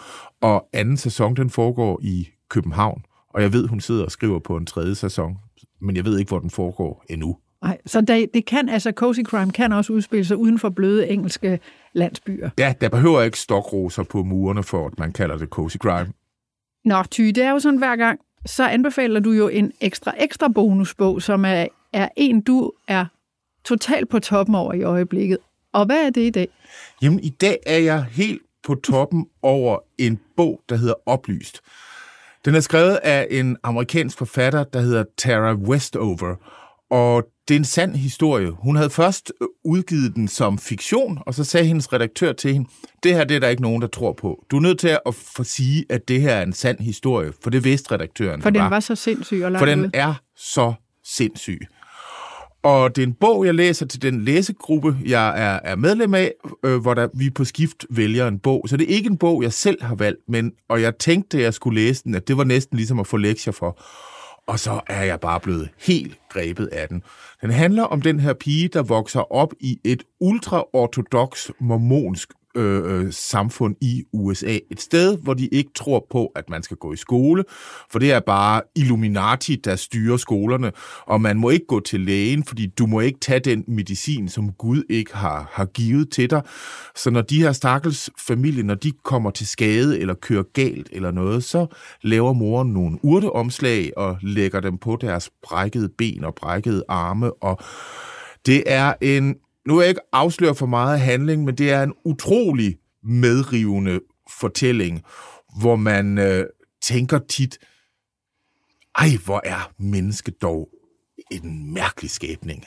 S6: og anden sæson, den foregår i København. Og jeg ved, hun sidder og skriver på en tredje sæson, men jeg ved ikke, hvor den foregår endnu.
S1: Nej, så det, det kan, altså cozy crime kan også udspille sig uden for bløde engelske landsbyer.
S6: Ja, der behøver ikke stokroser på murene, for at man kalder det cozy crime.
S1: Nå, Ty, det er jo sådan hver gang, så anbefaler du jo en ekstra, ekstra bonusbog, som er, er en, du er totalt på toppen over i øjeblikket. Og hvad er det i dag?
S6: Jamen, i dag er jeg helt på toppen over en bog, der hedder Oplyst. Den er skrevet af en amerikansk forfatter, der hedder Tara Westover, og det er en sand historie. Hun havde først øh, udgivet den som fiktion, og så sagde hendes redaktør til hende, det her det er der ikke nogen, der tror på. Du er nødt til at få sige, at det her er en sand historie, for det vidste redaktøren.
S1: For den var, var så sindssyg og
S6: For den er så sindssyg. Og det er en bog, jeg læser til den læsegruppe, jeg er, er medlem af, øh, hvor der, vi på skift vælger en bog. Så det er ikke en bog, jeg selv har valgt, men, og jeg tænkte, at jeg skulle læse den, at det var næsten ligesom at få lektier for og så er jeg bare blevet helt grebet af den. Den handler om den her pige, der vokser op i et ultraortodox mormonsk Øh, øh, samfund i USA. Et sted, hvor de ikke tror på, at man skal gå i skole, for det er bare Illuminati, der styrer skolerne, og man må ikke gå til lægen, fordi du må ikke tage den medicin, som Gud ikke har, har givet til dig. Så når de her stakkels familier, når de kommer til skade eller kører galt eller noget, så laver moren nogle urteomslag og lægger dem på deres brækkede ben og brækkede arme, og det er en nu er jeg ikke afsløre for meget handling, men det er en utrolig medrivende fortælling, hvor man øh, tænker tit, ej, hvor er mennesket dog en mærkelig skabning.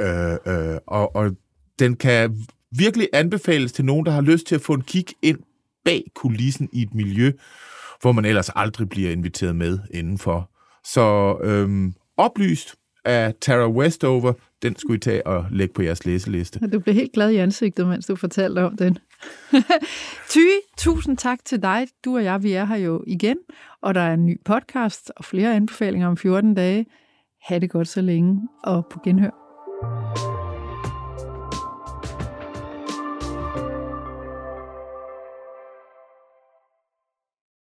S6: Øh, øh, og, og den kan virkelig anbefales til nogen, der har lyst til at få en kig ind bag kulissen i et miljø, hvor man ellers aldrig bliver inviteret med indenfor. Så øh, oplyst af Tara Westover, den skulle I tage og lægge på jeres læseliste.
S1: Du blev helt glad i ansigtet, mens du fortalte om den. [LAUGHS] Ty, tusind tak til dig. Du og jeg, vi er her jo igen, og der er en ny podcast og flere anbefalinger om 14 dage. Ha' det godt så længe, og på genhør.